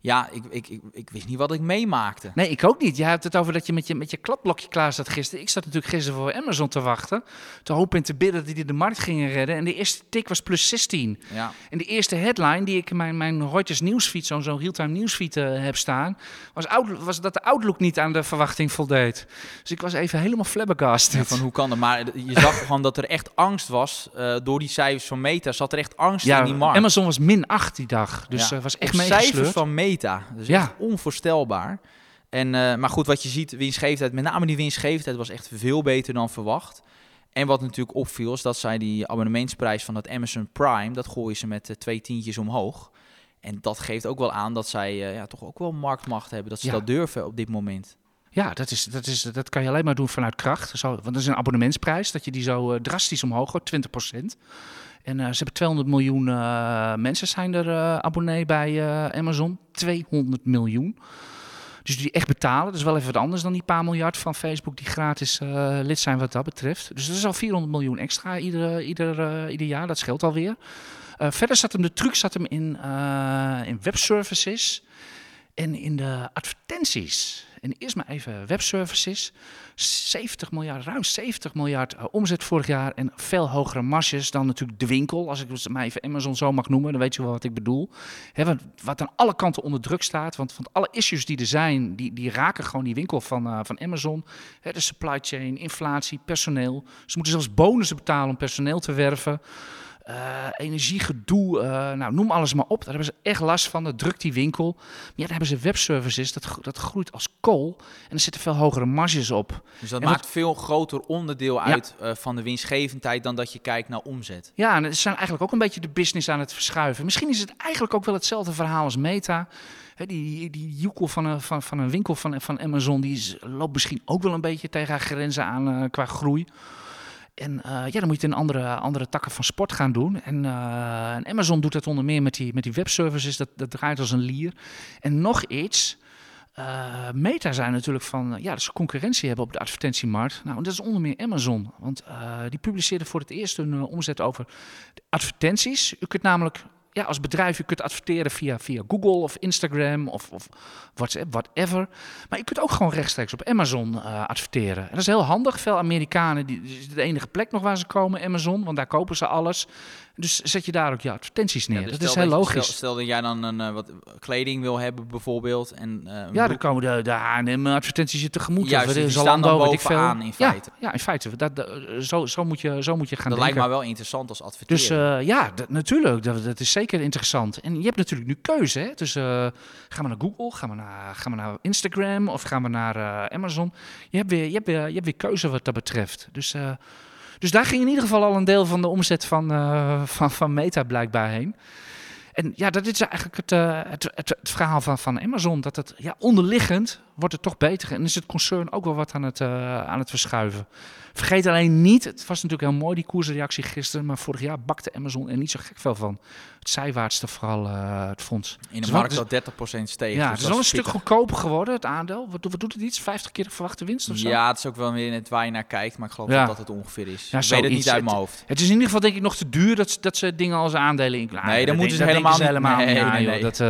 Ja, ik, ik, ik, ik wist niet wat ik meemaakte. Nee, ik ook niet. Jij hebt het over dat je met je, met je kladblokje klaar zat gisteren. Ik zat natuurlijk gisteren voor Amazon te wachten. Te hopen en te bidden dat die de markt gingen redden. En de eerste tik was plus 16. Ja. En de eerste headline die ik in mijn, mijn Reuters nieuwsfeed, zo'n zo'n real-time nieuwsfeed eh, heb staan, was, Outlook, was dat de Outlook niet aan de verwachting voldeed. Dus ik was even helemaal flabbergasted. Ja, van hoe kan dat? Maar je zag gewoon dat er echt angst was. eh, door die cijfers van Meta zat er echt angst in die markt. Amazon was min 8 die dag. Dus Ja. eh, was echt Op cijfers meegesleurd. van Meta. Dus Ja. echt onvoorstelbaar. En, eh, maar goed, wat je ziet, winstgevendheid, met name die winstgevendheid was echt veel beter dan verwacht. En wat natuurlijk opviel, is dat zij die abonnementsprijs van dat Amazon Prime, dat gooien ze met eh, twee tientjes omhoog. En dat geeft ook wel aan dat zij eh, ja, toch ook wel marktmacht hebben, dat ze Ja. dat durven op dit moment. Ja, dat, is, dat, is, dat kan je alleen maar doen vanuit kracht. Zo, want dat is een abonnementsprijs, dat je die zo drastisch omhoog gooit, 20%. En eh, ze hebben 200 miljoen eh, mensen zijn er eh, abonnee bij Amazon. 200 miljoen. Dus die echt betalen. Dat is wel even wat anders dan die paar miljard van Facebook die gratis lid zijn wat dat betreft. Dus dat is al 400 miljoen extra ieder, ieder, ieder jaar. Dat scheelt alweer. Verder zat hem de truc zat hem in, in webservices en in de advertenties. En eerst maar even webservices. 70 miljard, ruim 70 miljard eh, omzet vorig jaar en veel hogere marges dan natuurlijk de winkel. Als ik het maar even Amazon zo mag noemen, dan weet je wel wat ik bedoel. Hè, wat, wat aan alle kanten onder druk staat. Want, want alle issues die er zijn, die, die raken gewoon die winkel van, eh, van Amazon. De supply chain, inflatie, personeel. Ze moeten zelfs bonussen betalen om personeel te werven. Eh, energiegedoe, eh, nou, noem alles maar op. Daar hebben ze echt last van. Dat drukt die winkel. Maar ja, dan hebben ze webservices. Dat, dat groeit als kool. En er zitten veel hogere marges op. Dus dat En maakt veel groter onderdeel Ja. uit eh, van de winstgevendheid dan dat je kijkt naar omzet. Ja, en ze zijn eigenlijk ook een beetje de business aan het verschuiven. Misschien is het eigenlijk ook wel hetzelfde verhaal als Meta. Die, die joekel van een, van, van een winkel van, van Amazon, die is, loopt misschien ook wel een beetje tegen haar grenzen aan qua groei. En eh, ja, dan moet je in andere, andere takken van sport gaan doen. En, eh, en Amazon doet dat onder meer met die, met die webservices. Dat, dat draait als een lier. En nog iets. eh, Meta zijn natuurlijk van ja, dat ze concurrentie hebben op de advertentiemarkt. Nou, dat is onder meer Amazon. Want die publiceerde voor het eerst hun omzet over advertenties. U kunt namelijk ja, als bedrijf, u kunt adverteren via, via Google of Instagram of, of WhatsApp, whatever. Maar je kunt ook gewoon rechtstreeks op Amazon eh, adverteren. En dat is heel handig. Veel Amerikanen, die, dit is de enige plek nog waar ze komen, Amazon, want daar kopen ze alles. Dus zet je daar ook je advertenties neer. Ja, dus dat is heel logisch. Stel, stel dat jij dan een, eh, wat kleding wil hebben bijvoorbeeld. En, eh, ja, dan komen de, de H&M-advertenties je tegemoet. Juist, of staan dan ik veel. bovenaan in Ja, feite. Ja, in feite. Dat, dat- zo, zo, moet je, zo moet je gaan dat denken. lijkt mij wel interessant als adverteren. Dus eh, ja, dat, natuurlijk, dat, dat is zeker interessant. En je hebt natuurlijk nu keuze. Hè? Dus eh, gaan we naar Google, gaan we naar, gaan we naar Instagram of gaan we naar eh, Amazon? Je hebt, weer, je, hebt weer, je hebt weer keuze wat dat betreft. Dus, eh, dus daar ging in ieder geval al een deel van de omzet van, eh, van, van Meta blijkbaar heen. En ja, dat is eigenlijk het, eh, het, het, het verhaal van, van Amazon. Dat het ja, onderliggend wordt het toch beter. En is het concern ook wel wat aan het, eh, aan het verschuiven. Vergeet alleen niet, het was natuurlijk heel mooi die koersreactie gisteren. Maar vorig jaar bakte Amazon er niet zo gek veel van. Het zijwaartste vooral eh, het fonds. in de dus markt dat 30% steeg. Ja, dus het is wel een stuk goedkoper geworden, het aandeel. Wat, wat doet het iets? 50 keer de verwachte winst of zo? Ja, het is ook wel weer net waar je naar kijkt, maar ik geloof Ja. dat dat het ongeveer is. Ja, ik weet het niet uit mijn hoofd. Het is in ieder geval denk ik nog te duur dat, ze- dat ze dingen als aandelen in. Nee, dan moeten ze dat helemaal niet- nee, aan, nee, joh. Dat, eh,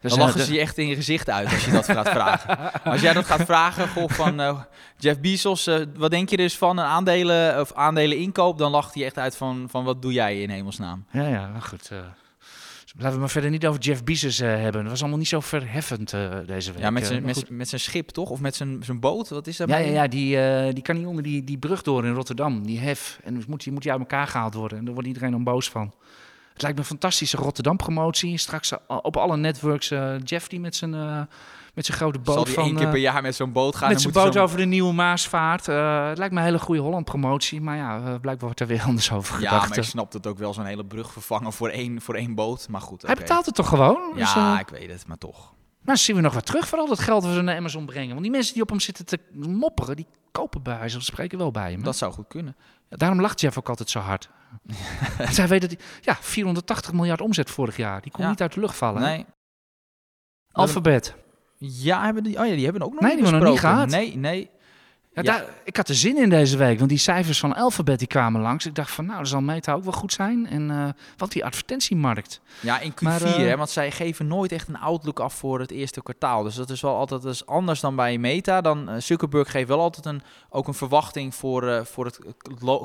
dat Dan lachen ze je echt in je gezicht uit als je dat gaat vragen. Als jij dat gaat vragen goh, van eh, Jeff Bezos, wat denk je dus van een aandelen of aandelen inkoop? Dan lacht hij echt uit van, van wat doe jij in hemelsnaam? Ja, ja, maar goed. Dus laten we maar verder niet over Jeff Bezos eh, hebben. Dat was allemaal niet zo verheffend eh, deze week. Ja, met zijn, met, zijn- met zijn schip toch? Of met zijn, zijn boot? Wat is dat? Ja, ja, hem? ja die, die kan niet onder die, die brug door in Rotterdam, die hef. En dus moet die, moet die uit elkaar gehaald worden. En daar wordt iedereen dan boos van. Het lijkt me een fantastische Rotterdam-promotie. Straks op alle networks Jeff die met zijn, met zijn grote boot Zal van... één keer eh, per jaar met zo'n boot gaan? met zijn boot over de Nieuwe Maasvaart. Eh, het lijkt me een hele goede Holland-promotie. Maar ja, eh, blijkbaar wordt er weer anders over Ja, gedacht. maar ik snap het ook wel, zo'n hele brug vervangen voor één, voor één boot. Maar goed, Hij betaalt het toch gewoon? Dus, Ja, eh, ik weet het, maar toch. maar zien we nog wat terug voor al dat geld wat we naar Amazon brengen. Want die mensen die op hem zitten te mopperen, die kopen bij wijze van spreken wel bij hem. hè? Dat zou goed kunnen. Ja, daarom lacht Jeff ook altijd zo hard. Zij weet dat ja, 480 miljard omzet vorig jaar. Die kon Ja. niet uit de lucht vallen. Nee. Alphabet. Ja, hebben die, oh ja, die hebben ook nog Nee, niet die nog niet gehad. Nee, nee. Ja, Ja. Daar, ik had er zin in deze week, want die cijfers van Alphabet die kwamen langs. Ik dacht van, nou, dat zal Meta ook wel goed zijn. En eh, wat die advertentiemarkt. Ja, in Q4, Maar, eh, hè, want zij geven nooit echt een outlook af voor het eerste kwartaal. Dus dat is wel altijd dat is anders dan bij Meta. Dan eh, Zuckerberg geeft wel altijd een, ook een verwachting voor, voor het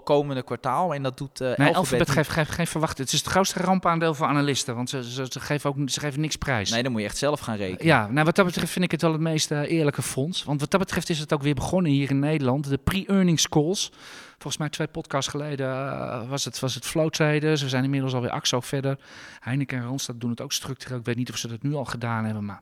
komende kwartaal. En dat doet Nee, Alphabet, geeft, geeft geen verwachting. Het is het grootste rampaandeel voor analisten, want ze, ze, ze geven ook ze geven niks prijs. Nee, dan moet je echt zelf gaan rekenen. Ja, nou wat dat betreft vind ik het wel het meest eerlijke fonds. Want wat dat betreft is het ook weer begonnen hier in Nederland. De pre-earnings calls. Volgens mij twee podcasts geleden eh, was, het, was het Traders. We zijn inmiddels alweer AXO verder. Heineken en Randstad doen het ook structureel. Ik weet niet of ze dat nu al gedaan hebben, maar...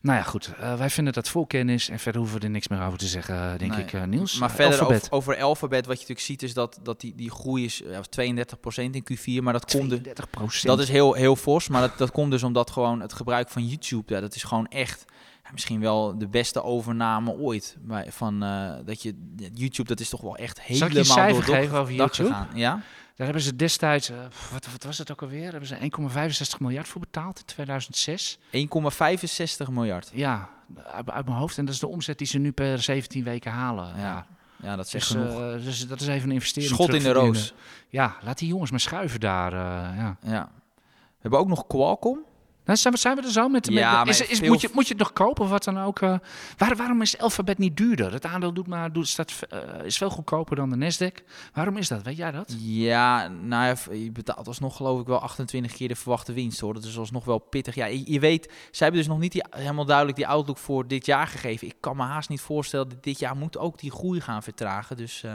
Nou ja, goed. eh, wij vinden dat voorkennis en verder hoeven we er niks meer over te zeggen, eh, denk Nee. ik, eh, Niels. Maar verder Alphabet. over, over Alphabet, wat je natuurlijk ziet, is dat, dat die, die groei is ja, 32% in Q4. Maar dat komt, de, 32 dat is heel, heel fors. Maar dat, dat komt dus omdat gewoon het gebruik van YouTube, ja, dat is gewoon echt ja, misschien wel de beste overname ooit. Van, eh, dat je, YouTube, dat is toch wel echt helemaal cijfer door dak- geven over YouTube? gegaan. Ja? Daar hebben ze destijds, eh, wat, wat was het ook alweer? Hebben ze 1,65 miljard voor betaald in 2006. 1,65 miljard. Ja, uit, uit mijn hoofd. En dat is de omzet die ze nu per 17 weken halen. Ja. Ja, ja dat zegt Dus, genoeg. eh, dus dat is even een investering. Schot in de roos. Ja, laat die jongens maar schuiven daar. ja. Ja. We hebben ook nog Qualcomm. Nou, zijn, we, zijn we er zo met? Ja, met is, is, veel- moet, je, moet je het nog kopen of wat dan ook? eh? waar, waarom is Alphabet niet duurder? Het aandeel doet maar, doet, staat, eh, is veel goedkoper dan de Nasdaq. Waarom is dat? Weet jij dat? Ja, nou ja, je betaalt alsnog geloof ik wel 28 keer de verwachte winst hoor. Dat is alsnog wel pittig. Ja, je, je weet, zij hebben dus nog niet die, helemaal duidelijk die outlook voor dit jaar gegeven. Ik kan me haast niet voorstellen dat dit jaar moet ook die groei gaan vertragen. Dus, eh,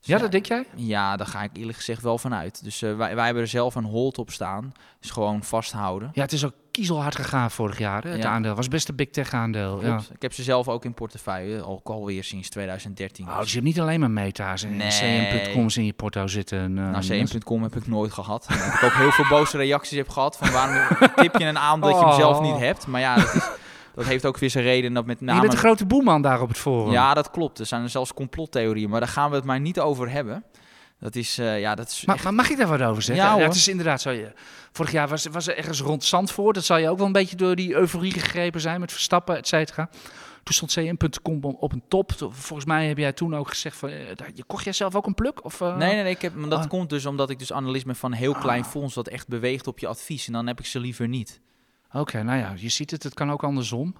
dus Ja, dat denk jij? Ja, daar ga ik eerlijk gezegd wel van uit. Dus eh, wij, wij hebben er zelf een hold op staan. Dus gewoon vasthouden. Ja, het is ook kiezelhard gegaan vorig jaar. Hè? Het Ja. aandeel was best een big tech aandeel. Ja. Ik heb ze zelf ook in portefeuille, al alweer sinds 2013. Oh, dus je hebt niet alleen maar meta's en Nee. cm.coms in je porto zitten. eh, Nou, Niels. cm.com heb ik nooit gehad. Ik ook heel veel boze reacties heb gehad van waarom tip je een aan dat je hem zelf niet hebt. Maar ja, dat, is, dat heeft ook weer zijn reden dat met je name... bent een grote boeman daar op het forum. ja, dat klopt. Er zijn er zelfs complottheorieën, maar daar gaan we het maar niet over hebben. Dat is, eh, ja, dat is Maar, echt- maar mag ik daar wat over zeggen? Ja, het is inderdaad zo. Je, vorig jaar was, was er ergens rond Zandvoort. Dat zal je ook wel een beetje door die euforie gegrepen zijn met Verstappen, et cetera. Toen stond cm.com op- een top. Volgens mij heb jij toen ook gezegd van... eh, je kocht jij zelf ook een pluk? Of, eh? Nee, nee, nee. Ik heb, maar dat Ah. komt dus omdat ik dus analist ben van een heel klein Ah. fonds dat echt beweegt op je advies. En dan heb ik ze liever niet. Oké, nou ja, je ziet het. Het kan ook andersom.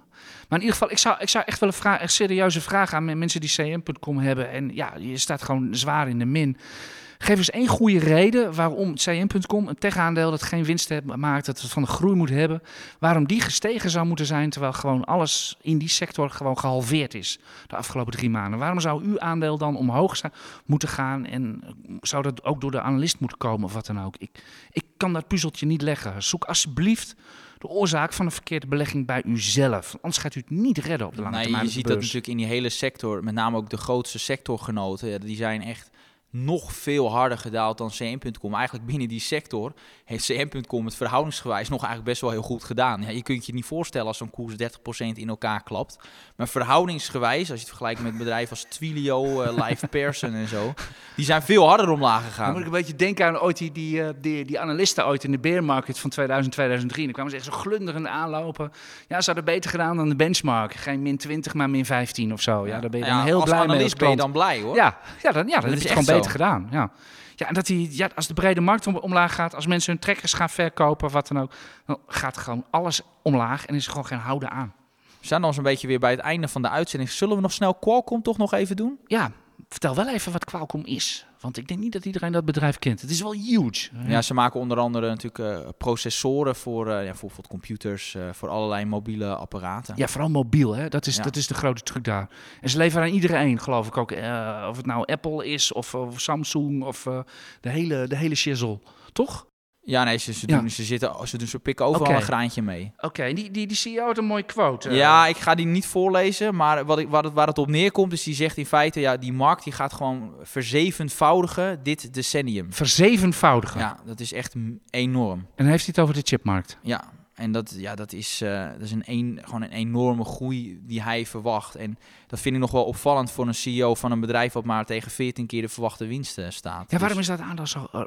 Maar in ieder geval, ik zou, ik zou echt wel een vraag, echt serieuze vraag aan men- mensen die cm.com hebben. En ja, je staat gewoon zwaar in de min. Geef eens één goede reden waarom cm.com, een tech-aandeel dat geen winst maakt, dat het van de groei moet hebben, waarom die gestegen zou moeten zijn, terwijl gewoon alles in die sector gewoon gehalveerd is de afgelopen drie maanden. Waarom zou uw aandeel dan omhoog moeten gaan en zou dat ook door de analist moeten komen of wat dan ook? Ik, ik kan dat puzzeltje niet leggen. Zoek alsjeblieft de oorzaak van een verkeerde belegging bij uzelf. Anders gaat u het niet redden op de lange Nee, termijn. je ziet dat natuurlijk in die hele sector, met name ook de grootste sectorgenoten, ja, die zijn echt nog veel harder gedaald dan CM.com. Eigenlijk binnen die sector heeft CM.com het verhoudingsgewijs nog eigenlijk best wel heel goed gedaan. Ja, je kunt je niet voorstellen als zo'n koers 30% in elkaar klapt. Maar verhoudingsgewijs, als je het vergelijkt met bedrijven als Twilio, eh, Live Person en zo, die zijn veel harder omlaag Dan gegaan. moet ik een beetje denken aan ooit die, die, eh, die, die analisten ooit in de bear market van 2000, 2003. Dan kwamen ze echt zo glunderend aanlopen. Ja, ze hadden beter gedaan dan de benchmark. Geen min 20, maar min 15 of zo. Ja, daar ben je dan Ja, heel blij mee als analist ben je dan blij hoor. Ja, ja, dan, ja, dan Dat is echt gewoon zo. Beter gedaan. Ja. Ja, en dat die, ja, als de brede markt om- omlaag gaat, als mensen hun trekkers gaan verkopen wat dan ook, dan gaat gewoon alles omlaag en is er gewoon geen houden aan. We zijn dan zo'n beetje weer bij het einde van de uitzending. Zullen we nog snel Qualcomm toch nog even doen? Ja, vertel wel even wat Qualcomm is. Want ik denk niet dat iedereen dat bedrijf kent. Het is wel huge. Ja, ze maken onder andere natuurlijk eh, processoren voor, eh, ja, voor bijvoorbeeld computers, eh, voor allerlei mobiele apparaten. Ja, vooral mobiel, hè? Dat, is, Ja. dat is de grote truc daar. En ze leveren aan iedereen, geloof ik ook. of het nou Apple is, of, of Samsung, of de hele, de hele shizzle. Toch? Ja, nee, ze, ze, Ja. doen, ze, zitten, ze, doen, ze pikken overal een graantje mee. Oké, en die, die, die CEO had een mooie quote. eh. Ja, ik ga die niet voorlezen, maar wat ik, waar, het, waar het op neerkomt is, die zegt in feite, ja, die markt die gaat gewoon verzevenvoudigen dit decennium. Verzevenvoudigen. Ja, dat is echt enorm. En dan heeft hij het over de chipmarkt. Ja, en dat, ja, dat is, eh, dat is een, een, gewoon een enorme groei die hij verwacht. En dat vind ik nog wel opvallend voor een CEO van een bedrijf wat maar tegen 14 keer de verwachte winst eh, staat. Ja, waarom Dus- is dat aandeel zo uh,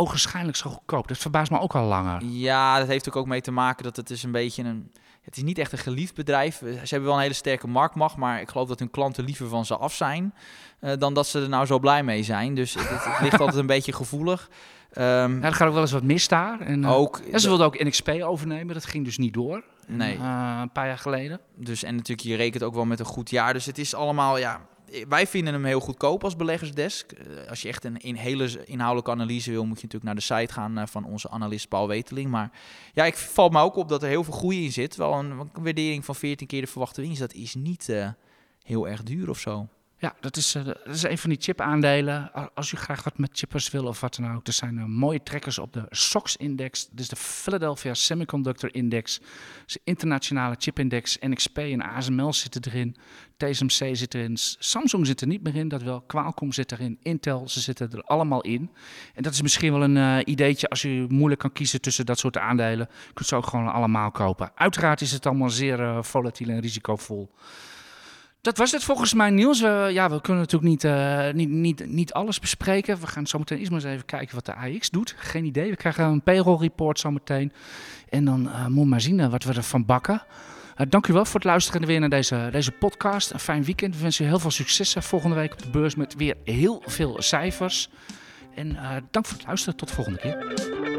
ogenschijnlijk zo goedkoop? Dat verbaast me ook al langer. Ja, dat heeft ook, ook mee te maken dat het is een beetje een... het is niet echt een geliefd bedrijf. Eh, Ze hebben wel een hele sterke marktmacht, maar ik geloof dat hun klanten liever van ze af zijn eh, dan dat ze er nou zo blij mee zijn. Dus het, het ligt altijd een beetje gevoelig. Ehm, Ja, er gaat ook wel eens wat mis daar. En, eh, ook, ze wilden ook NXP overnemen, dat ging dus niet door. Nee. Een paar jaar geleden. Dus en natuurlijk, je rekent ook wel met een goed jaar. Dus het is allemaal, ja. Wij vinden hem heel goedkoop als beleggersdesk. Eh, Als je echt een, een hele inhoudelijke analyse wil, moet je natuurlijk naar de site gaan eh, van onze analist Paul Weteling. Maar ja, ik valt me ook op dat er heel veel groei in zit. Wel een, een waardering van 14 keer de verwachte winst. Dat is niet eh, heel erg duur of zo. Ja, dat is, eh, is een van die chip-aandelen. Als u graag wat met chippers wil of wat dan ook. Er zijn eh, mooie trekkers op de SOX-index. Dit is de Philadelphia Semiconductor Index. Dat is de internationale chip-index. NXP en ASML zitten erin. TSMC zit erin. Samsung zit er niet meer in, dat wel. Qualcomm zit erin. Intel, ze zitten er allemaal in. En dat is misschien wel een eh, ideetje als u moeilijk kan kiezen tussen dat soort aandelen. Je kunt ze ook gewoon allemaal kopen. Uiteraard is het allemaal zeer volatiel en risicovol. Dat was het volgens mij, Niels. We, ja, we kunnen natuurlijk niet, eh, niet, niet, niet alles bespreken. We gaan zometeen eerst maar eens even kijken wat de AX doet. Geen idee. We krijgen een payroll report zometeen. En dan moeten we maar zien eh, wat we ervan bakken. Dank u wel voor het luisteren weer naar deze, deze podcast. Een fijn weekend. We wensen u heel veel succes volgende week op de beurs met weer heel veel cijfers. En dank voor het luisteren. Tot de volgende keer.